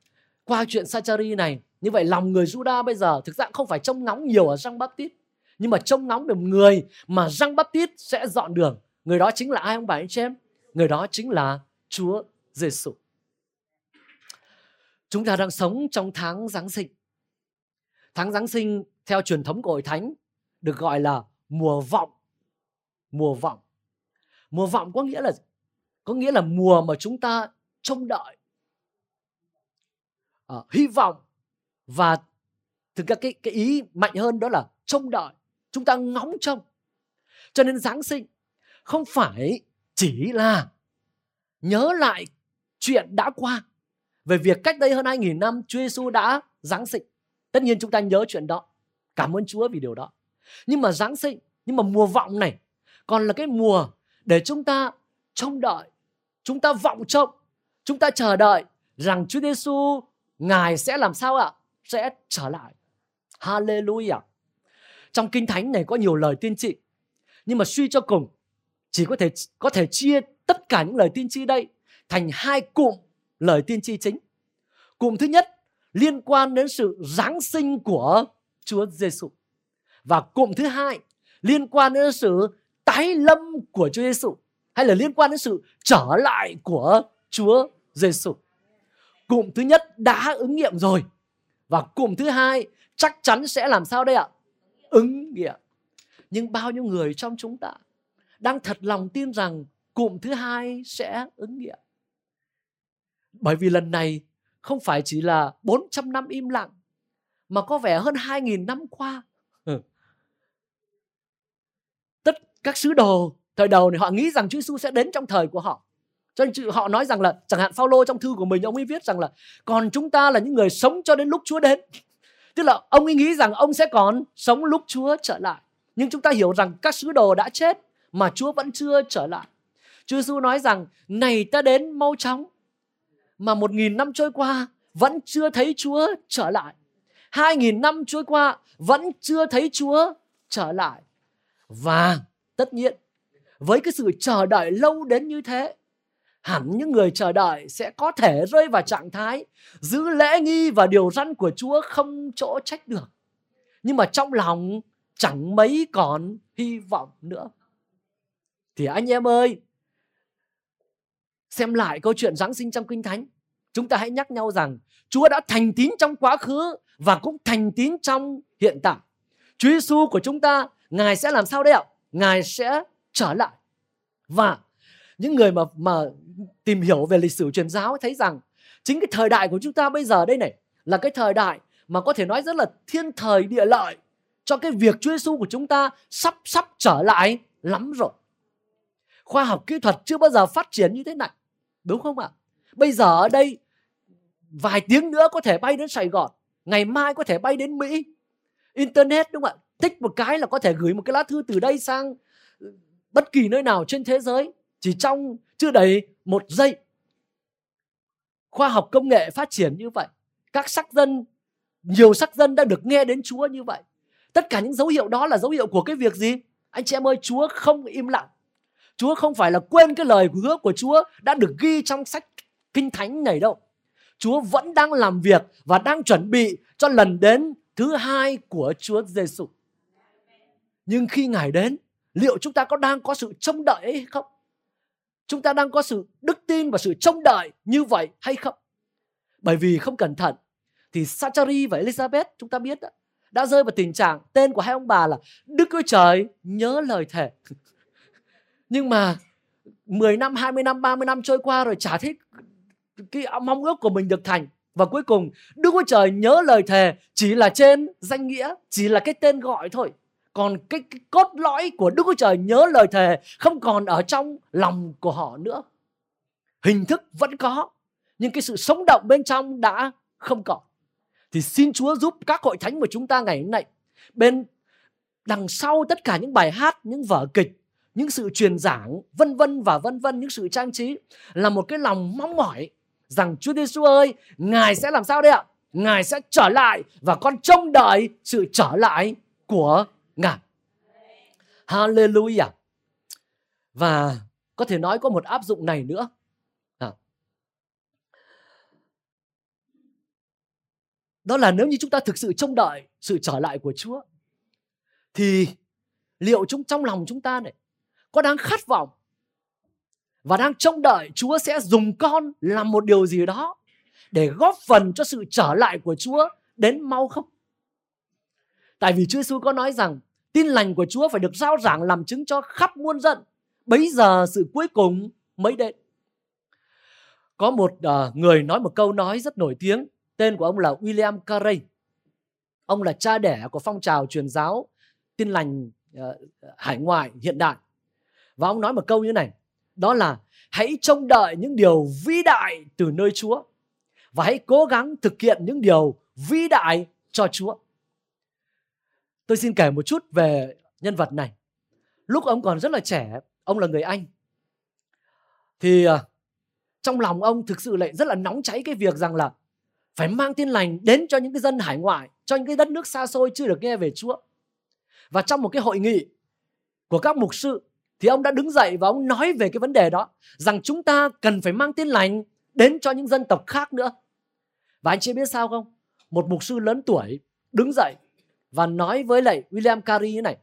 qua chuyện Sachari này, như vậy lòng người Juda bây giờ thực ra không phải trông ngóng nhiều ở Giăng Baptist, nhưng mà trông ngóng một người mà Giăng Baptist sẽ dọn đường. Người đó chính là ai ông bà anh chị em? Người đó chính là Chúa Giêsu. Chúng ta đang sống trong tháng Giáng sinh. Tháng Giáng sinh theo truyền thống của Hội Thánh được gọi là mùa vọng. Mùa vọng. Mùa vọng có nghĩa là có nghĩa là mùa mà chúng ta trông đợi. À, hy vọng và thực ra cái cái ý mạnh hơn đó là trông đợi. Chúng ta ngóng trông. Cho nên Giáng sinh không phải chỉ là nhớ lại chuyện đã qua về việc cách đây hơn 2.000 năm Chúa Giêsu đã Giáng sinh. Tất nhiên chúng ta nhớ chuyện đó. Cảm ơn Chúa vì điều đó. Nhưng mà Giáng sinh, nhưng mà mùa vọng này còn là cái mùa để chúng ta trông đợi, chúng ta vọng trông, chúng ta chờ đợi rằng Chúa Giêsu Ngài sẽ làm sao ạ? Sẽ trở lại. Hallelujah. Trong Kinh Thánh này có nhiều lời tiên tri. Nhưng mà suy cho cùng, chỉ có thể có thể chia tất cả những lời tiên tri đây thành hai cụm lời tiên tri chính. Cụm thứ nhất liên quan đến sự giáng sinh của Chúa Giêsu. Và cụm thứ hai liên quan đến sự tái lâm của Chúa Giêsu hay là liên quan đến sự trở lại của Chúa Giêsu. Cụm thứ nhất đã ứng nghiệm rồi và cụm thứ hai, chắc chắn sẽ làm sao đây ạ? Ứng nghiệm. Nhưng bao nhiêu người trong chúng ta đang thật lòng tin rằng cụm thứ hai sẽ ứng nghiệm. Bởi vì lần này không phải chỉ là 400 năm im lặng, mà có vẻ hơn 2.000 năm qua. Tất các sứ đồ thời đầu này họ nghĩ rằng Chúa Giêsu sẽ đến trong thời của họ. Cho nên họ nói rằng là, chẳng hạn Phaolô trong thư của mình, ông ấy viết rằng là, còn chúng ta là những người sống cho đến lúc Chúa đến. Tức là ông ấy nghĩ rằng ông sẽ còn sống lúc Chúa trở lại. Nhưng chúng ta hiểu rằng các sứ đồ đã chết mà Chúa vẫn chưa trở lại. Chúa Giêsu nói rằng, này ta đến mau chóng, mà một nghìn năm trôi qua vẫn chưa thấy Chúa trở lại. Hai nghìn năm trôi qua vẫn chưa thấy Chúa trở lại. Và tất nhiên, với cái sự chờ đợi lâu đến như thế hẳn những người chờ đợi sẽ có thể rơi vào trạng thái giữ lễ nghi và điều răn của Chúa không chỗ trách được. Nhưng mà trong lòng chẳng mấy còn hy vọng nữa. Thì anh em ơi, xem lại câu chuyện Giáng sinh trong Kinh Thánh, chúng ta hãy nhắc nhau rằng Chúa đã thành tín trong quá khứ và cũng thành tín trong hiện tại. Chúa Giêsu của chúng ta, Ngài sẽ làm sao đấy ạ? Ngài sẽ trở lại. Và những người mà mà tìm hiểu về lịch sử truyền giáo thấy rằng chính cái thời đại của chúng ta bây giờ đây này là cái thời đại mà có thể nói rất là thiên thời địa lợi cho cái việc Chúa Giêsu của chúng ta sắp sắp trở lại lắm rồi. Khoa học kỹ thuật chưa bao giờ phát triển như thế này. Đúng không ạ? Bây giờ ở đây vài tiếng nữa có thể bay đến Sài Gòn, ngày mai có thể bay đến Mỹ. Internet đúng không ạ? Tích một cái là có thể gửi một cái lá thư từ đây sang bất kỳ nơi nào trên thế giới chỉ trong chưa đầy một giây. Khoa học công nghệ phát triển như vậy. Các sắc dân, nhiều sắc dân đã được nghe đến Chúa như vậy. Tất cả những dấu hiệu đó là dấu hiệu của cái việc gì? Anh chị em ơi, Chúa không im lặng. Chúa không phải là quên cái lời hứa của Chúa đã được ghi trong sách Kinh Thánh này đâu. Chúa vẫn đang làm việc và đang chuẩn bị cho lần đến thứ hai của Chúa Giêsu. Nhưng khi Ngài đến, liệu chúng ta có đang có sự trông đợi hay không? Chúng ta đang có sự đức tin và sự trông đợi như vậy hay không? Bởi vì không cẩn thận thì Sachari và Elizabeth chúng ta biết đó, đã rơi vào tình trạng tên của hai ông bà là Đức Chúa Trời nhớ lời thề. Nhưng mà 10 năm, 20 năm, 30 năm trôi qua rồi chả thấy cái mong ước của mình được thành. Và cuối cùng Đức Chúa Trời nhớ lời thề chỉ là trên danh nghĩa, chỉ là cái tên gọi thôi. Còn cái, cái cốt lõi của Đức Chúa Trời nhớ lời thề không còn ở trong lòng của họ nữa. Hình thức vẫn có, nhưng cái sự sống động bên trong đã không còn. Thì xin Chúa giúp các hội thánh của chúng ta ngày hôm nay bên đằng sau tất cả những bài hát, những vở kịch, những sự truyền giảng, vân vân và vân vân, những sự trang trí là một cái lòng mong mỏi rằng Chúa Giêsu ơi, Ngài sẽ làm sao đây ạ? Ngài sẽ trở lại và con trông đợi sự trở lại của Ngài. Hallelujah. Và có thể nói có một áp dụng này nữa. À. Đó là nếu như chúng ta thực sự trông đợi sự trở lại của Chúa, thì liệu chúng, trong lòng chúng ta này, có đang khát vọng và đang trông đợi Chúa sẽ dùng con làm một điều gì đó để góp phần cho sự trở lại của Chúa đến mau không? Tại vì Chúa Giêsu có nói rằng tin lành của Chúa phải được giao giảng làm chứng cho khắp muôn dân. Bấy giờ sự cuối cùng mới đến. Có một uh, người nói một câu nói rất nổi tiếng, tên của ông là William Carey. Ông là cha đẻ của phong trào truyền giáo tin lành uh, hải ngoại hiện đại. Và ông nói một câu như này, đó là hãy trông đợi những điều vĩ đại từ nơi Chúa và hãy cố gắng thực hiện những điều vĩ đại cho Chúa. Tôi xin kể một chút về nhân vật này. Lúc ông còn rất là trẻ, ông là người Anh. Thì ờ, trong lòng ông thực sự lại rất là nóng cháy cái việc rằng là phải mang tin lành đến cho những cái dân hải ngoại, cho những cái đất nước xa xôi chưa được nghe về Chúa. Và trong một cái hội nghị của các mục sư thì ông đã đứng dậy và ông nói về cái vấn đề đó rằng chúng ta cần phải mang tin lành đến cho những dân tộc khác nữa. Và anh chị biết sao không? Một mục sư lớn tuổi đứng dậy và nói với lại William Carey như này.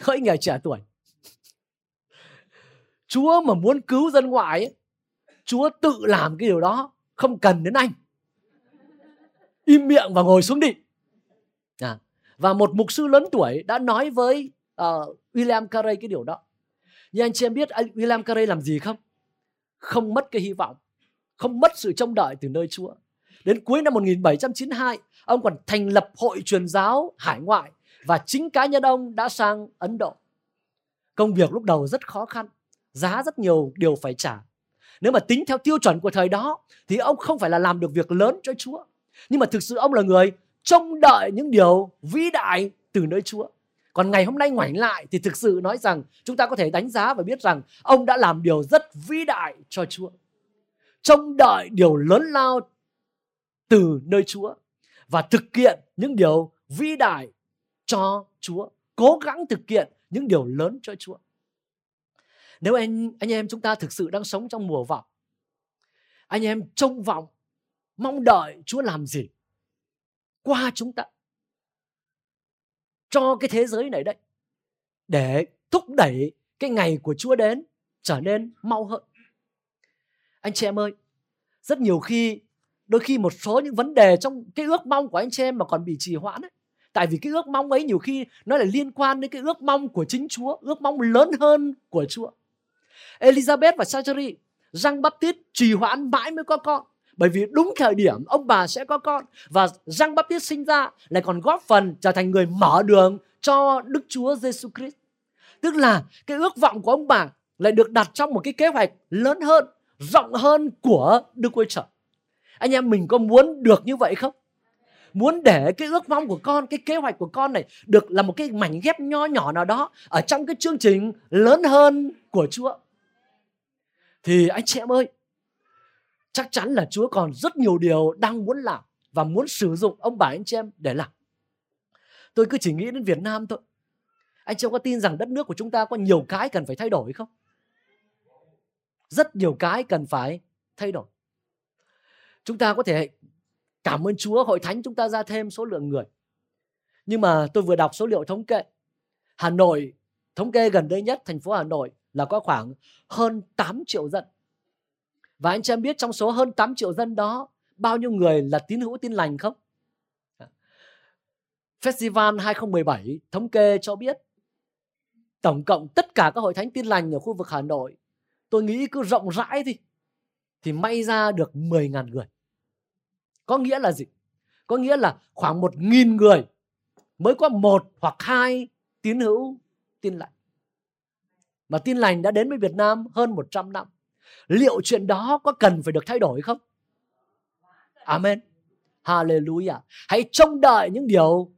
Hỡi người trẻ tuổi. Chúa mà muốn cứu dân ngoại ấy, Chúa tự làm cái điều đó, không cần đến anh. Im miệng và ngồi xuống đi. À, và một mục sư lớn tuổi đã nói với uh, William Carey cái điều đó. Nhưng anh chị em biết William Carey làm gì không? Không mất cái hy vọng, không mất sự trông đợi từ nơi Chúa. Đến cuối năm 1792, ông còn thành lập hội truyền giáo hải ngoại và chính cá nhân ông đã sang Ấn Độ. Công việc lúc đầu rất khó khăn, giá rất nhiều điều phải trả. Nếu mà tính theo tiêu chuẩn của thời đó thì ông không phải là làm được việc lớn cho Chúa. Nhưng mà thực sự ông là người trông đợi những điều vĩ đại từ nơi Chúa. Còn ngày hôm nay ngoảnh lại thì thực sự nói rằng chúng ta có thể đánh giá và biết rằng ông đã làm điều rất vĩ đại cho Chúa. Trông đợi điều lớn lao từ nơi Chúa và thực hiện những điều vĩ đại cho Chúa, cố gắng thực hiện những điều lớn cho Chúa. Nếu anh anh em chúng ta thực sự đang sống trong mùa vọng, anh em trông vọng, mong đợi Chúa làm gì qua chúng ta. cho cái thế giới này đấy để thúc đẩy cái ngày của Chúa đến trở nên mau hơn. Anh chị em ơi, rất nhiều khi đôi khi một số những vấn đề trong cái ước mong của anh chị em mà còn bị trì hoãn ấy. Tại vì cái ước mong ấy nhiều khi nó lại liên quan đến cái ước mong của chính Chúa, ước mong lớn hơn của Chúa. Elizabeth và Zachary, Giăng Baptist trì hoãn mãi mới có con. Bởi vì đúng thời điểm ông bà sẽ có con và Giăng Baptist sinh ra lại còn góp phần trở thành người mở đường cho Đức Chúa Giêsu Christ. Tức là cái ước vọng của ông bà lại được đặt trong một cái kế hoạch lớn hơn, rộng hơn của Đức Chúa Trời. Anh em mình có muốn được như vậy không? Muốn để cái ước mong của con, cái kế hoạch của con này được là một cái mảnh ghép nho nhỏ nào đó ở trong cái chương trình lớn hơn của Chúa. Thì anh chị em ơi, chắc chắn là Chúa còn rất nhiều điều đang muốn làm và muốn sử dụng ông bà anh chị em để làm. Tôi cứ chỉ nghĩ đến Việt Nam thôi. Anh chị em có tin rằng đất nước của chúng ta có nhiều cái cần phải thay đổi không? Rất nhiều cái cần phải thay đổi. Chúng ta có thể cảm ơn Chúa hội thánh chúng ta ra thêm số lượng người. Nhưng mà tôi vừa đọc số liệu thống kê. Hà Nội, thống kê gần đây nhất thành phố Hà Nội là có khoảng hơn 8 triệu dân. Và anh chị em biết trong số hơn 8 triệu dân đó bao nhiêu người là tín hữu tin lành không? Festival 2017 thống kê cho biết tổng cộng tất cả các hội thánh tin lành ở khu vực Hà Nội tôi nghĩ cứ rộng rãi thì thì may ra được 10.000 người. Có nghĩa là gì? Có nghĩa là khoảng 1.000 người mới có một hoặc hai tín hữu tin lành. Mà tin lành đã đến với Việt Nam hơn 100 năm. Liệu chuyện đó có cần phải được thay đổi không? Amen. Hallelujah. Hãy trông đợi những điều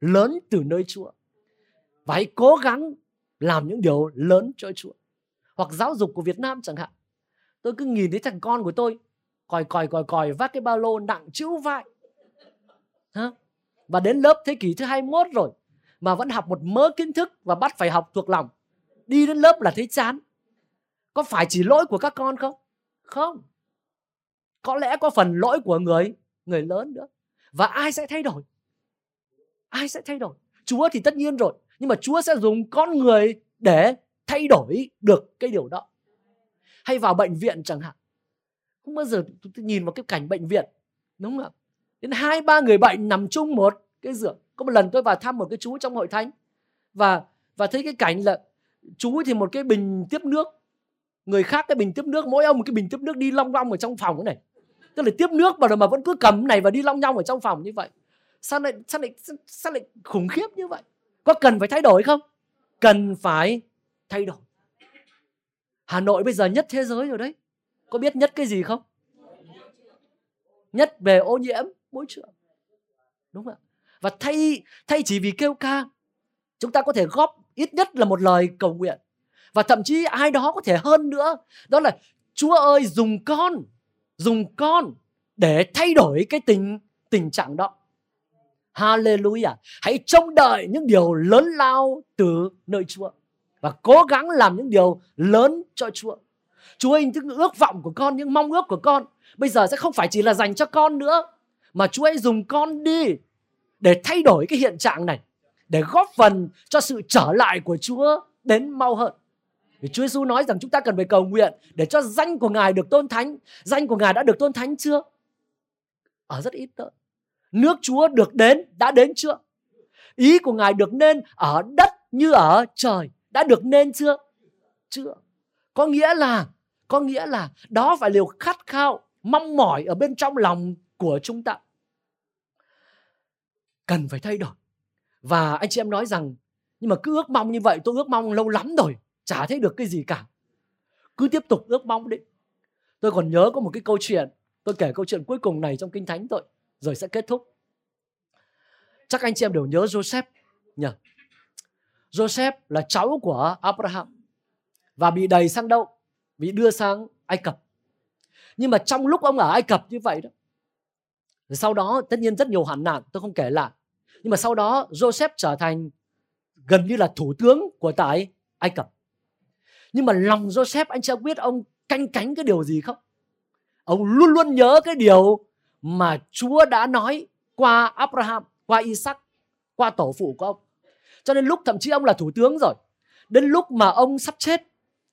lớn từ nơi Chúa. Và hãy cố gắng làm những điều lớn cho Chúa. Hoặc giáo dục của Việt Nam chẳng hạn. Tôi cứ nhìn thấy thằng con của tôi còi còi còi còi vác cái ba lô nặng chữ vại Hả? Và đến lớp thế kỷ thứ 21 rồi mà vẫn học một mớ kiến thức và bắt phải học thuộc lòng. Đi đến lớp là thấy chán. Có phải chỉ lỗi của các con không? Không. Có lẽ có phần lỗi của người người lớn nữa. Và ai sẽ thay đổi? Ai sẽ thay đổi? Chúa thì tất nhiên rồi, nhưng mà Chúa sẽ dùng con người để thay đổi được cái điều đó. Hay vào bệnh viện chẳng hạn. Không bao giờ tôi nhìn vào cái cảnh bệnh viện, đúng không ạ? Đến hai ba người bệnh nằm chung một cái giường. Có một lần tôi vào thăm một cái chú trong hội thánh. Và và thấy cái cảnh là chú thì một cái bình tiếp nước. Người khác cái bình tiếp nước mỗi ông một cái bình tiếp nước đi long long ở trong phòng này. Tức là tiếp nước mà mà vẫn cứ cầm này và đi long long ở trong phòng như vậy. Sao lại sao lại sao lại khủng khiếp như vậy? Có cần phải thay đổi không? Cần phải thay đổi. Hà Nội bây giờ nhất thế giới rồi đấy có biết nhất cái gì không? Nhất về ô nhiễm môi trường. Đúng không ạ? Và thay thay chỉ vì kêu ca, chúng ta có thể góp ít nhất là một lời cầu nguyện. Và thậm chí ai đó có thể hơn nữa, đó là Chúa ơi, dùng con dùng con để thay đổi cái tình tình trạng đó. Hallelujah. Hãy trông đợi những điều lớn lao từ nơi Chúa và cố gắng làm những điều lớn cho Chúa. Chúa ơi những ước vọng của con những mong ước của con bây giờ sẽ không phải chỉ là dành cho con nữa mà Chúa hãy dùng con đi để thay đổi cái hiện trạng này để góp phần cho sự trở lại của Chúa đến mau hơn. Vì Chúa Giêsu nói rằng chúng ta cần phải cầu nguyện để cho danh của Ngài được tôn thánh. Danh của Ngài đã được tôn thánh chưa? Ở rất ít thôi. Nước Chúa được đến, đã đến chưa? Ý của Ngài được nên ở đất như ở trời. Đã được nên chưa? Chưa. Có nghĩa là, có nghĩa là đó phải điều khát khao, mong mỏi ở bên trong lòng của chúng ta. Cần phải thay đổi. Và anh chị em nói rằng nhưng mà cứ ước mong như vậy tôi ước mong lâu lắm rồi chả thấy được cái gì cả. Cứ tiếp tục ước mong đi. Tôi còn nhớ có một cái câu chuyện tôi kể câu chuyện cuối cùng này trong kinh thánh thôi rồi sẽ kết thúc. Chắc anh chị em đều nhớ Joseph nhỉ? Joseph là cháu của Abraham. Và bị đầy sang đâu? Bị đưa sang Ai Cập. Nhưng mà trong lúc ông ở Ai Cập như vậy đó sau đó tất nhiên rất nhiều hoạn nạn, tôi không kể lại. Nhưng mà sau đó Joseph trở thành gần như là thủ tướng của tại Ai Cập. Nhưng mà lòng Joseph, anh chưa biết ông canh cánh cái điều gì không? Ông luôn luôn nhớ cái điều mà Chúa đã nói qua Abraham, qua Isaac, qua tổ phụ của ông. Cho nên lúc thậm chí ông là thủ tướng rồi, đến lúc mà ông sắp chết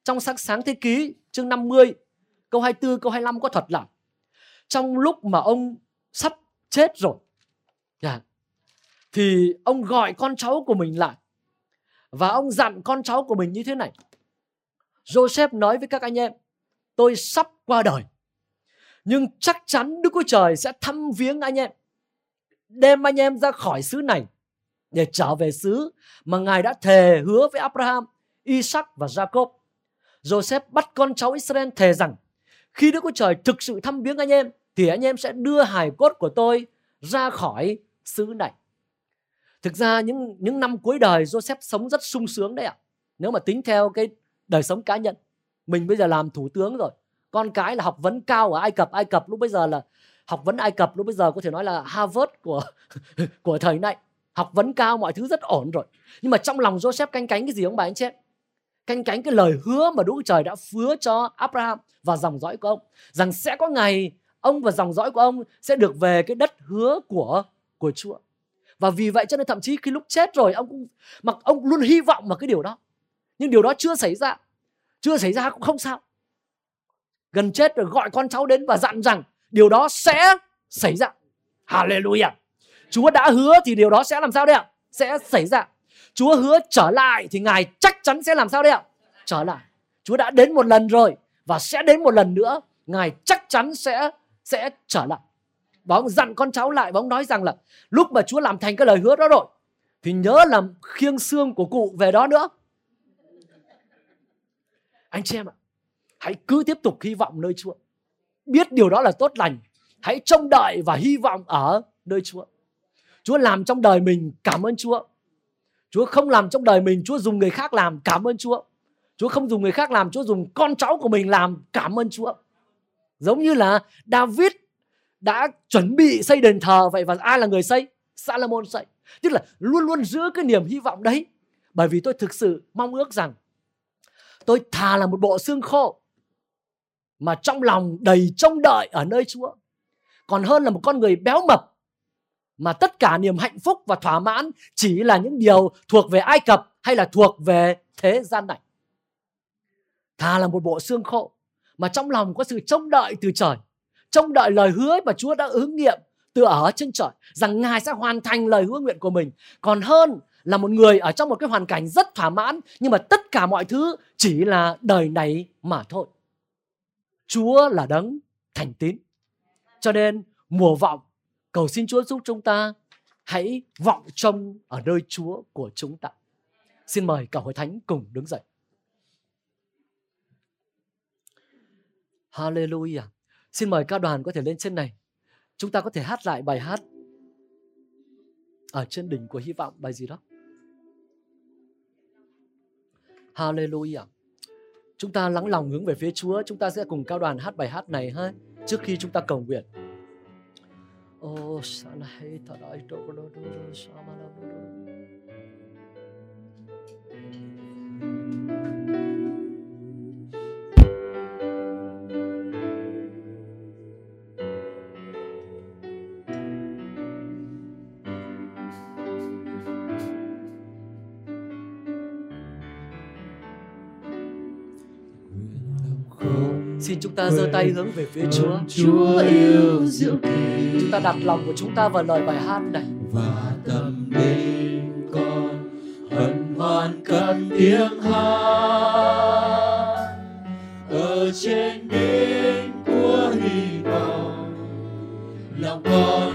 trong sáng sáng thế ký chương 50 câu 24 câu 25 có thuật là trong lúc mà ông sắp chết rồi yeah, thì ông gọi con cháu của mình lại và ông dặn con cháu của mình như thế này Joseph nói với các anh em tôi sắp qua đời nhưng chắc chắn Đức Chúa Trời sẽ thăm viếng anh em đem anh em ra khỏi xứ này để trở về xứ mà Ngài đã thề hứa với Abraham, Isaac và Jacob. Joseph bắt con cháu Israel thề rằng khi Đức Chúa Trời thực sự thăm viếng anh em thì anh em sẽ đưa hài cốt của tôi ra khỏi xứ này. Thực ra những những năm cuối đời Joseph sống rất sung sướng đấy ạ. Nếu mà tính theo cái đời sống cá nhân. Mình bây giờ làm thủ tướng rồi. Con cái là học vấn cao ở Ai Cập. Ai Cập lúc bây giờ là học vấn Ai Cập lúc bây giờ có thể nói là Harvard của của thời nay, Học vấn cao mọi thứ rất ổn rồi. Nhưng mà trong lòng Joseph canh cánh cái gì ông bà anh chị? Canh cánh cái lời hứa mà Đức Trời đã hứa cho Abraham và dòng dõi của ông rằng sẽ có ngày ông và dòng dõi của ông sẽ được về cái đất hứa của của Chúa. Và vì vậy cho nên thậm chí khi lúc chết rồi, ông cũng, mặc ông luôn hy vọng vào cái điều đó. Nhưng điều đó chưa xảy ra. Chưa xảy ra cũng không sao. Gần chết rồi gọi con cháu đến và dặn rằng điều đó sẽ xảy ra. Hallelujah. Chúa đã hứa thì điều đó sẽ làm sao đây ạ? Sẽ xảy ra. Chúa hứa trở lại thì Ngài chắc chắn sẽ làm sao đấy ạ? Trở lại. Chúa đã đến một lần rồi và sẽ đến một lần nữa. Ngài chắc chắn sẽ sẽ trở lại. Và ông dặn con cháu lại và ông nói rằng là lúc mà Chúa làm thành cái lời hứa đó rồi thì nhớ làm khiêng xương của cụ về đó nữa. Anh chị em ạ, hãy cứ tiếp tục hy vọng nơi Chúa. Biết điều đó là tốt lành. Hãy trông đợi và hy vọng ở nơi Chúa. Chúa làm trong đời mình cảm ơn Chúa. Chúa không làm trong đời mình, Chúa dùng người khác làm cảm ơn Chúa. Chúa không dùng người khác làm, Chúa dùng con cháu của mình làm cảm ơn Chúa. Giống như là David đã chuẩn bị xây đền thờ vậy và ai là người xây? Salomon xây. Tức là luôn luôn giữ cái niềm hy vọng đấy. Bởi vì tôi thực sự mong ước rằng tôi thà là một bộ xương khô mà trong lòng đầy trông đợi ở nơi Chúa. Còn hơn là một con người béo mập mà tất cả niềm hạnh phúc và thỏa mãn chỉ là những điều thuộc về Ai Cập hay là thuộc về thế gian này. Thà là một bộ xương khô mà trong lòng có sự trông đợi từ trời, trông đợi lời hứa mà Chúa đã ứng nghiệm từ ở trên trời rằng Ngài sẽ hoàn thành lời hứa nguyện của mình. Còn hơn là một người ở trong một cái hoàn cảnh rất thỏa mãn nhưng mà tất cả mọi thứ chỉ là đời này mà thôi. Chúa là đấng thành tín. Cho nên mùa vọng cầu xin Chúa giúp chúng ta hãy vọng trông ở nơi Chúa của chúng ta. Xin mời cả hội thánh cùng đứng dậy. Hallelujah. Xin mời ca đoàn có thể lên trên này. Chúng ta có thể hát lại bài hát ở trên đỉnh của hy vọng bài gì đó. Hallelujah. Chúng ta lắng lòng hướng về phía Chúa, chúng ta sẽ cùng cao đoàn hát bài hát này ha trước khi chúng ta cầu nguyện. Oh, Sanahita Raito Shamanaburu. Xin chúng ta giơ tay hướng về phía Chúa. Chúa yêu diệu kỳ. Chúng ta đặt lòng của chúng ta vào lời bài hát này. Và tâm linh con hân hoan cất tiếng hát ở trên biển của hy vọng lòng con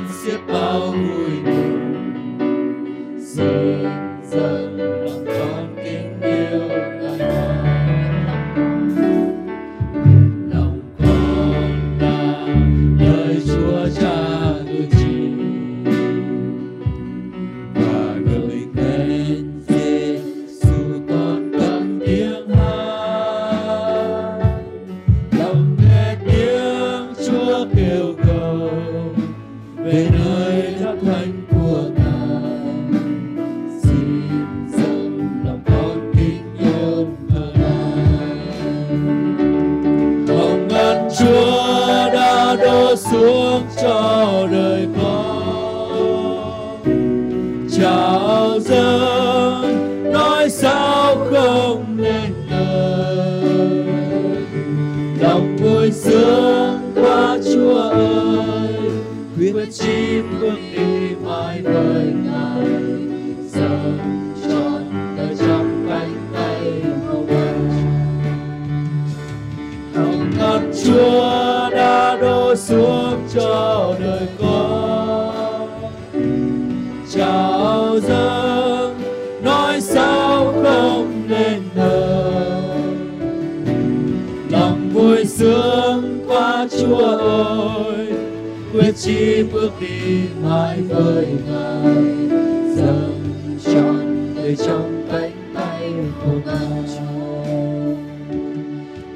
đời trong cánh tay của ngài.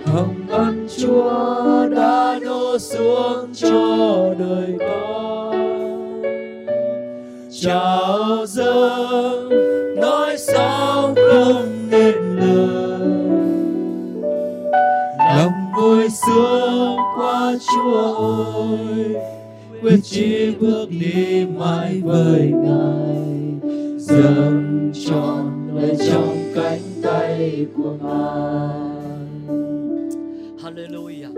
Hồng ân chúa đã đổ xuống cho đời con. Chào dâng nói sao không nên lời. Lòng vui sướng qua chúa ơi, quyết chí bước đi mãi với ngài dâng trọn lời trong cánh tay của ngài Hallelujah.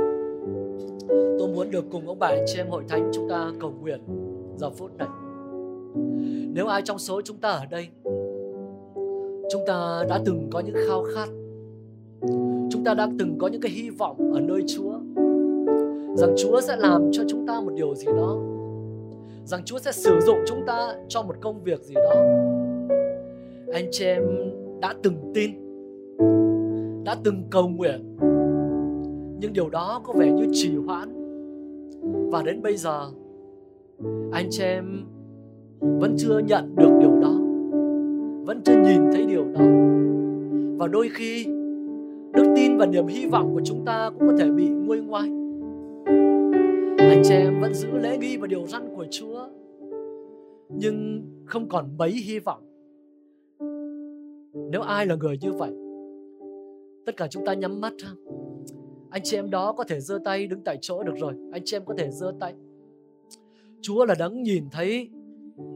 Tôi muốn được cùng ông bà chị em hội thánh chúng ta cầu nguyện giờ phút này. Nếu ai trong số chúng ta ở đây, chúng ta đã từng có những khao khát, chúng ta đã từng có những cái hy vọng ở nơi Chúa, rằng Chúa sẽ làm cho chúng ta một điều gì đó, rằng Chúa sẽ sử dụng chúng ta cho một công việc gì đó anh chị em đã từng tin, đã từng cầu nguyện. Nhưng điều đó có vẻ như trì hoãn. Và đến bây giờ, anh chị em vẫn chưa nhận được điều đó, vẫn chưa nhìn thấy điều đó. Và đôi khi, đức tin và niềm hy vọng của chúng ta cũng có thể bị nguôi ngoai. Anh chị em vẫn giữ lễ nghi và điều răn của chúa, nhưng không còn mấy hy vọng nếu ai là người như vậy, tất cả chúng ta nhắm mắt ha. Anh chị em đó có thể giơ tay đứng tại chỗ được rồi. Anh chị em có thể giơ tay. Chúa là đấng nhìn thấy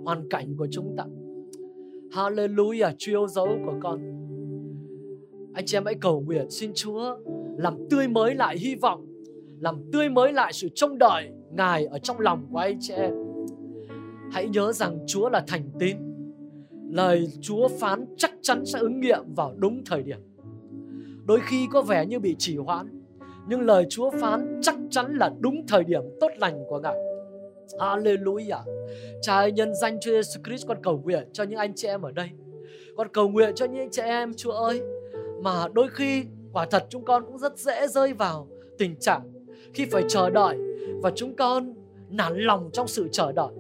hoàn cảnh của chúng ta. Hallelujah, chúa yêu dấu của con. Anh chị em hãy cầu nguyện, xin chúa làm tươi mới lại hy vọng, làm tươi mới lại sự trông đợi ngài ở trong lòng của anh chị em. Hãy nhớ rằng chúa là thành tín lời chúa phán chắc chắn sẽ ứng nghiệm vào đúng thời điểm đôi khi có vẻ như bị trì hoãn nhưng lời Chúa phán chắc chắn là đúng thời điểm tốt lành của Ngài. Hallelujah. Cha ơi, nhân danh Chúa Jesus Christ con cầu nguyện cho những anh chị em ở đây. Con cầu nguyện cho những anh chị em Chúa ơi mà đôi khi quả thật chúng con cũng rất dễ rơi vào tình trạng khi phải chờ đợi và chúng con nản lòng trong sự chờ đợi.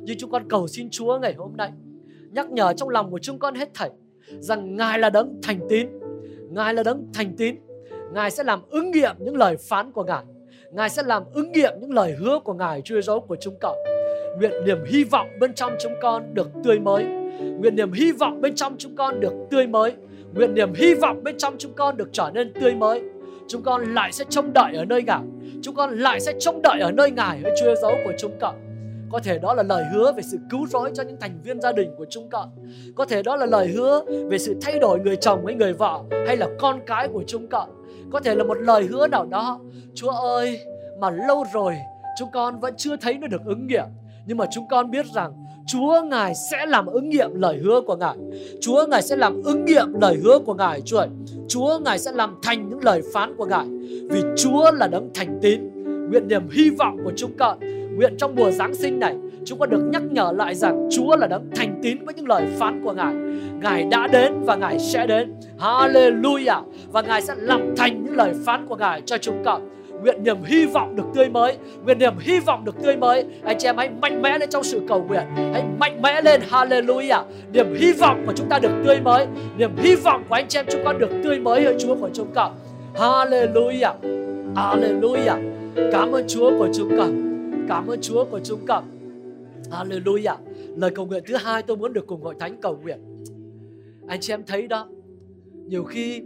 Nhưng chúng con cầu xin Chúa ngày hôm nay nhắc nhở trong lòng của chúng con hết thảy rằng Ngài là đấng thành tín, Ngài là đấng thành tín Ngài sẽ làm ứng nghiệm những lời phán của Ngài. Ngài sẽ làm ứng nghiệm những lời hứa của Ngài Chúa giêsu của chúng con. Nguyện niềm hy vọng bên trong chúng con được tươi mới. Nguyện niềm hy vọng bên trong chúng con được tươi mới. Nguyện niềm hy vọng bên trong chúng con được trở nên tươi mới. Chúng con lại sẽ trông đợi ở nơi Ngài. Chúng con lại sẽ trông đợi ở nơi Ngài với Chúa giêsu của chúng con. Có thể đó là lời hứa về sự cứu rỗi cho những thành viên gia đình của chúng con. Có thể đó là lời hứa về sự thay đổi người chồng hay người vợ hay là con cái của chúng con. Có thể là một lời hứa nào đó, Chúa ơi, mà lâu rồi chúng con vẫn chưa thấy nó được ứng nghiệm. Nhưng mà chúng con biết rằng Chúa Ngài sẽ làm ứng nghiệm lời hứa của Ngài. Chúa Ngài sẽ làm ứng nghiệm lời hứa của Ngài, Chúa ơi. Chúa Ngài sẽ làm thành những lời phán của Ngài. Vì Chúa là đấng thành tín, Nguyện niềm hy vọng của chúng con. Nguyện trong mùa Giáng sinh này Chúng con được nhắc nhở lại rằng Chúa là đấng thành tín với những lời phán của Ngài. Ngài đã đến và Ngài sẽ đến. Hallelujah! Và Ngài sẽ làm thành những lời phán của Ngài cho chúng con. Nguyện niềm hy vọng được tươi mới. Nguyện niềm hy vọng được tươi mới. Anh chị em hãy mạnh mẽ lên trong sự cầu nguyện. Hãy mạnh mẽ lên. Hallelujah! Niềm hy vọng của chúng ta được tươi mới. Niềm hy vọng của anh chị em chúng con được tươi mới ở Chúa của chúng con. Hallelujah! Hallelujah! Cảm ơn Chúa của chúng con. Cảm ơn Chúa của chúng con. Hallelujah. Lời cầu nguyện thứ hai tôi muốn được cùng hội thánh cầu nguyện. Anh chị em thấy đó, Nhiều khi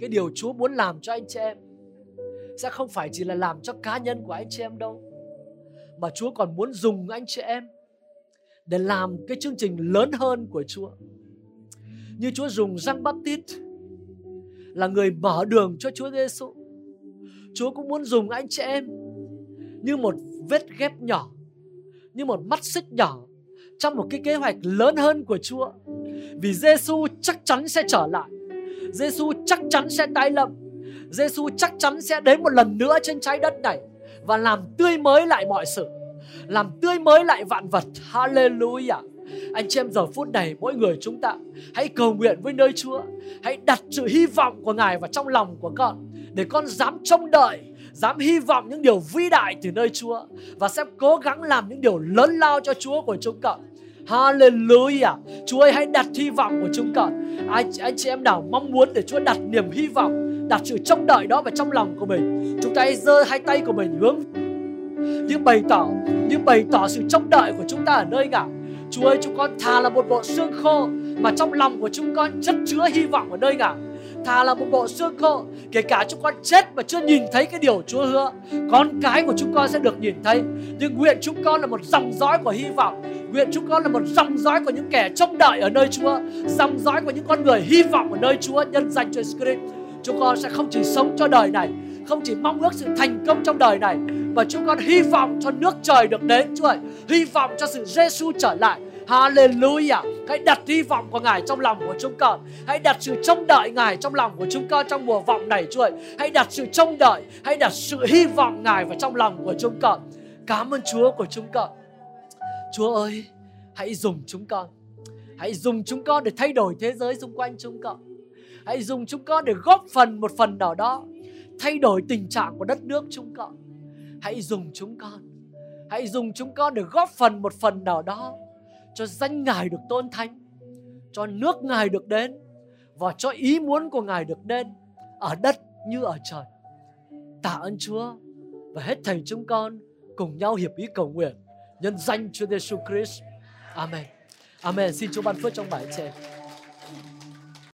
cái điều Chúa muốn làm cho anh chị em Sẽ không phải chỉ là làm cho cá nhân của anh chị em đâu, Mà Chúa còn muốn dùng anh chị em Để làm cái chương trình lớn hơn của Chúa. Như Chúa dùng Giăng Baptist Là người mở đường cho Chúa Giêsu. Chúa cũng muốn dùng anh chị em Như một vết ghép nhỏ như một mắt xích nhỏ trong một cái kế hoạch lớn hơn của Chúa. Vì Giêsu chắc chắn sẽ trở lại. Giêsu chắc chắn sẽ tái lâm. Giêsu chắc chắn sẽ đến một lần nữa trên trái đất này và làm tươi mới lại mọi sự. Làm tươi mới lại vạn vật. Hallelujah. Anh chị em, giờ phút này mỗi người chúng ta hãy cầu nguyện với nơi Chúa. Hãy đặt sự hy vọng của Ngài vào trong lòng của con để con dám trông đợi dám hy vọng những điều vĩ đại từ nơi Chúa và sẽ cố gắng làm những điều lớn lao cho Chúa của chúng con. Hallelujah. Chúa ơi hãy đặt hy vọng của chúng con. Anh, anh chị em nào mong muốn để Chúa đặt niềm hy vọng, đặt sự trông đợi đó vào trong lòng của mình. Chúng ta hãy giơ hai tay của mình hướng những bày tỏ, những bày tỏ sự trông đợi của chúng ta ở nơi ngài. Chúa ơi chúng con thà là một bộ xương khô mà trong lòng của chúng con chất chứa hy vọng ở nơi ngài thà là một bộ xương khô, kể cả chúng con chết mà chưa nhìn thấy cái điều Chúa hứa, con cái của chúng con sẽ được nhìn thấy. Nhưng nguyện chúng con là một dòng dõi của hy vọng. Nguyện chúng con là một dòng dõi của những kẻ trông đợi ở nơi Chúa, dòng dõi của những con người hy vọng ở nơi Chúa, nhân danh Chúa Christ. Chúng con sẽ không chỉ sống cho đời này, không chỉ mong ước sự thành công trong đời này, mà chúng con hy vọng cho nước trời được đến Chúa ơi. Hy vọng cho sự Giêsu trở lại. Hallelujah. Hãy đặt hy vọng của Ngài trong lòng của chúng con. Hãy đặt sự trông đợi Ngài trong lòng của chúng con trong mùa vọng này Chúa ơi. Hãy đặt sự trông đợi, hãy đặt sự hy vọng Ngài vào trong lòng của chúng con. Cảm ơn Chúa của chúng con. Chúa ơi, hãy dùng chúng con. Hãy dùng chúng con để thay đổi thế giới xung quanh chúng con. Hãy dùng chúng con để góp phần một phần nào đó thay đổi tình trạng của đất nước chúng con. Hãy dùng chúng con. Hãy dùng chúng con để góp phần một phần nào đó cho danh Ngài được tôn thánh, cho nước Ngài được đến và cho ý muốn của Ngài được đến ở đất như ở trời. Tạ ơn Chúa và hết thầy chúng con cùng nhau hiệp ý cầu nguyện nhân danh Chúa Giêsu Christ. Amen. Amen. Xin Chúa ban phước trong bài trẻ.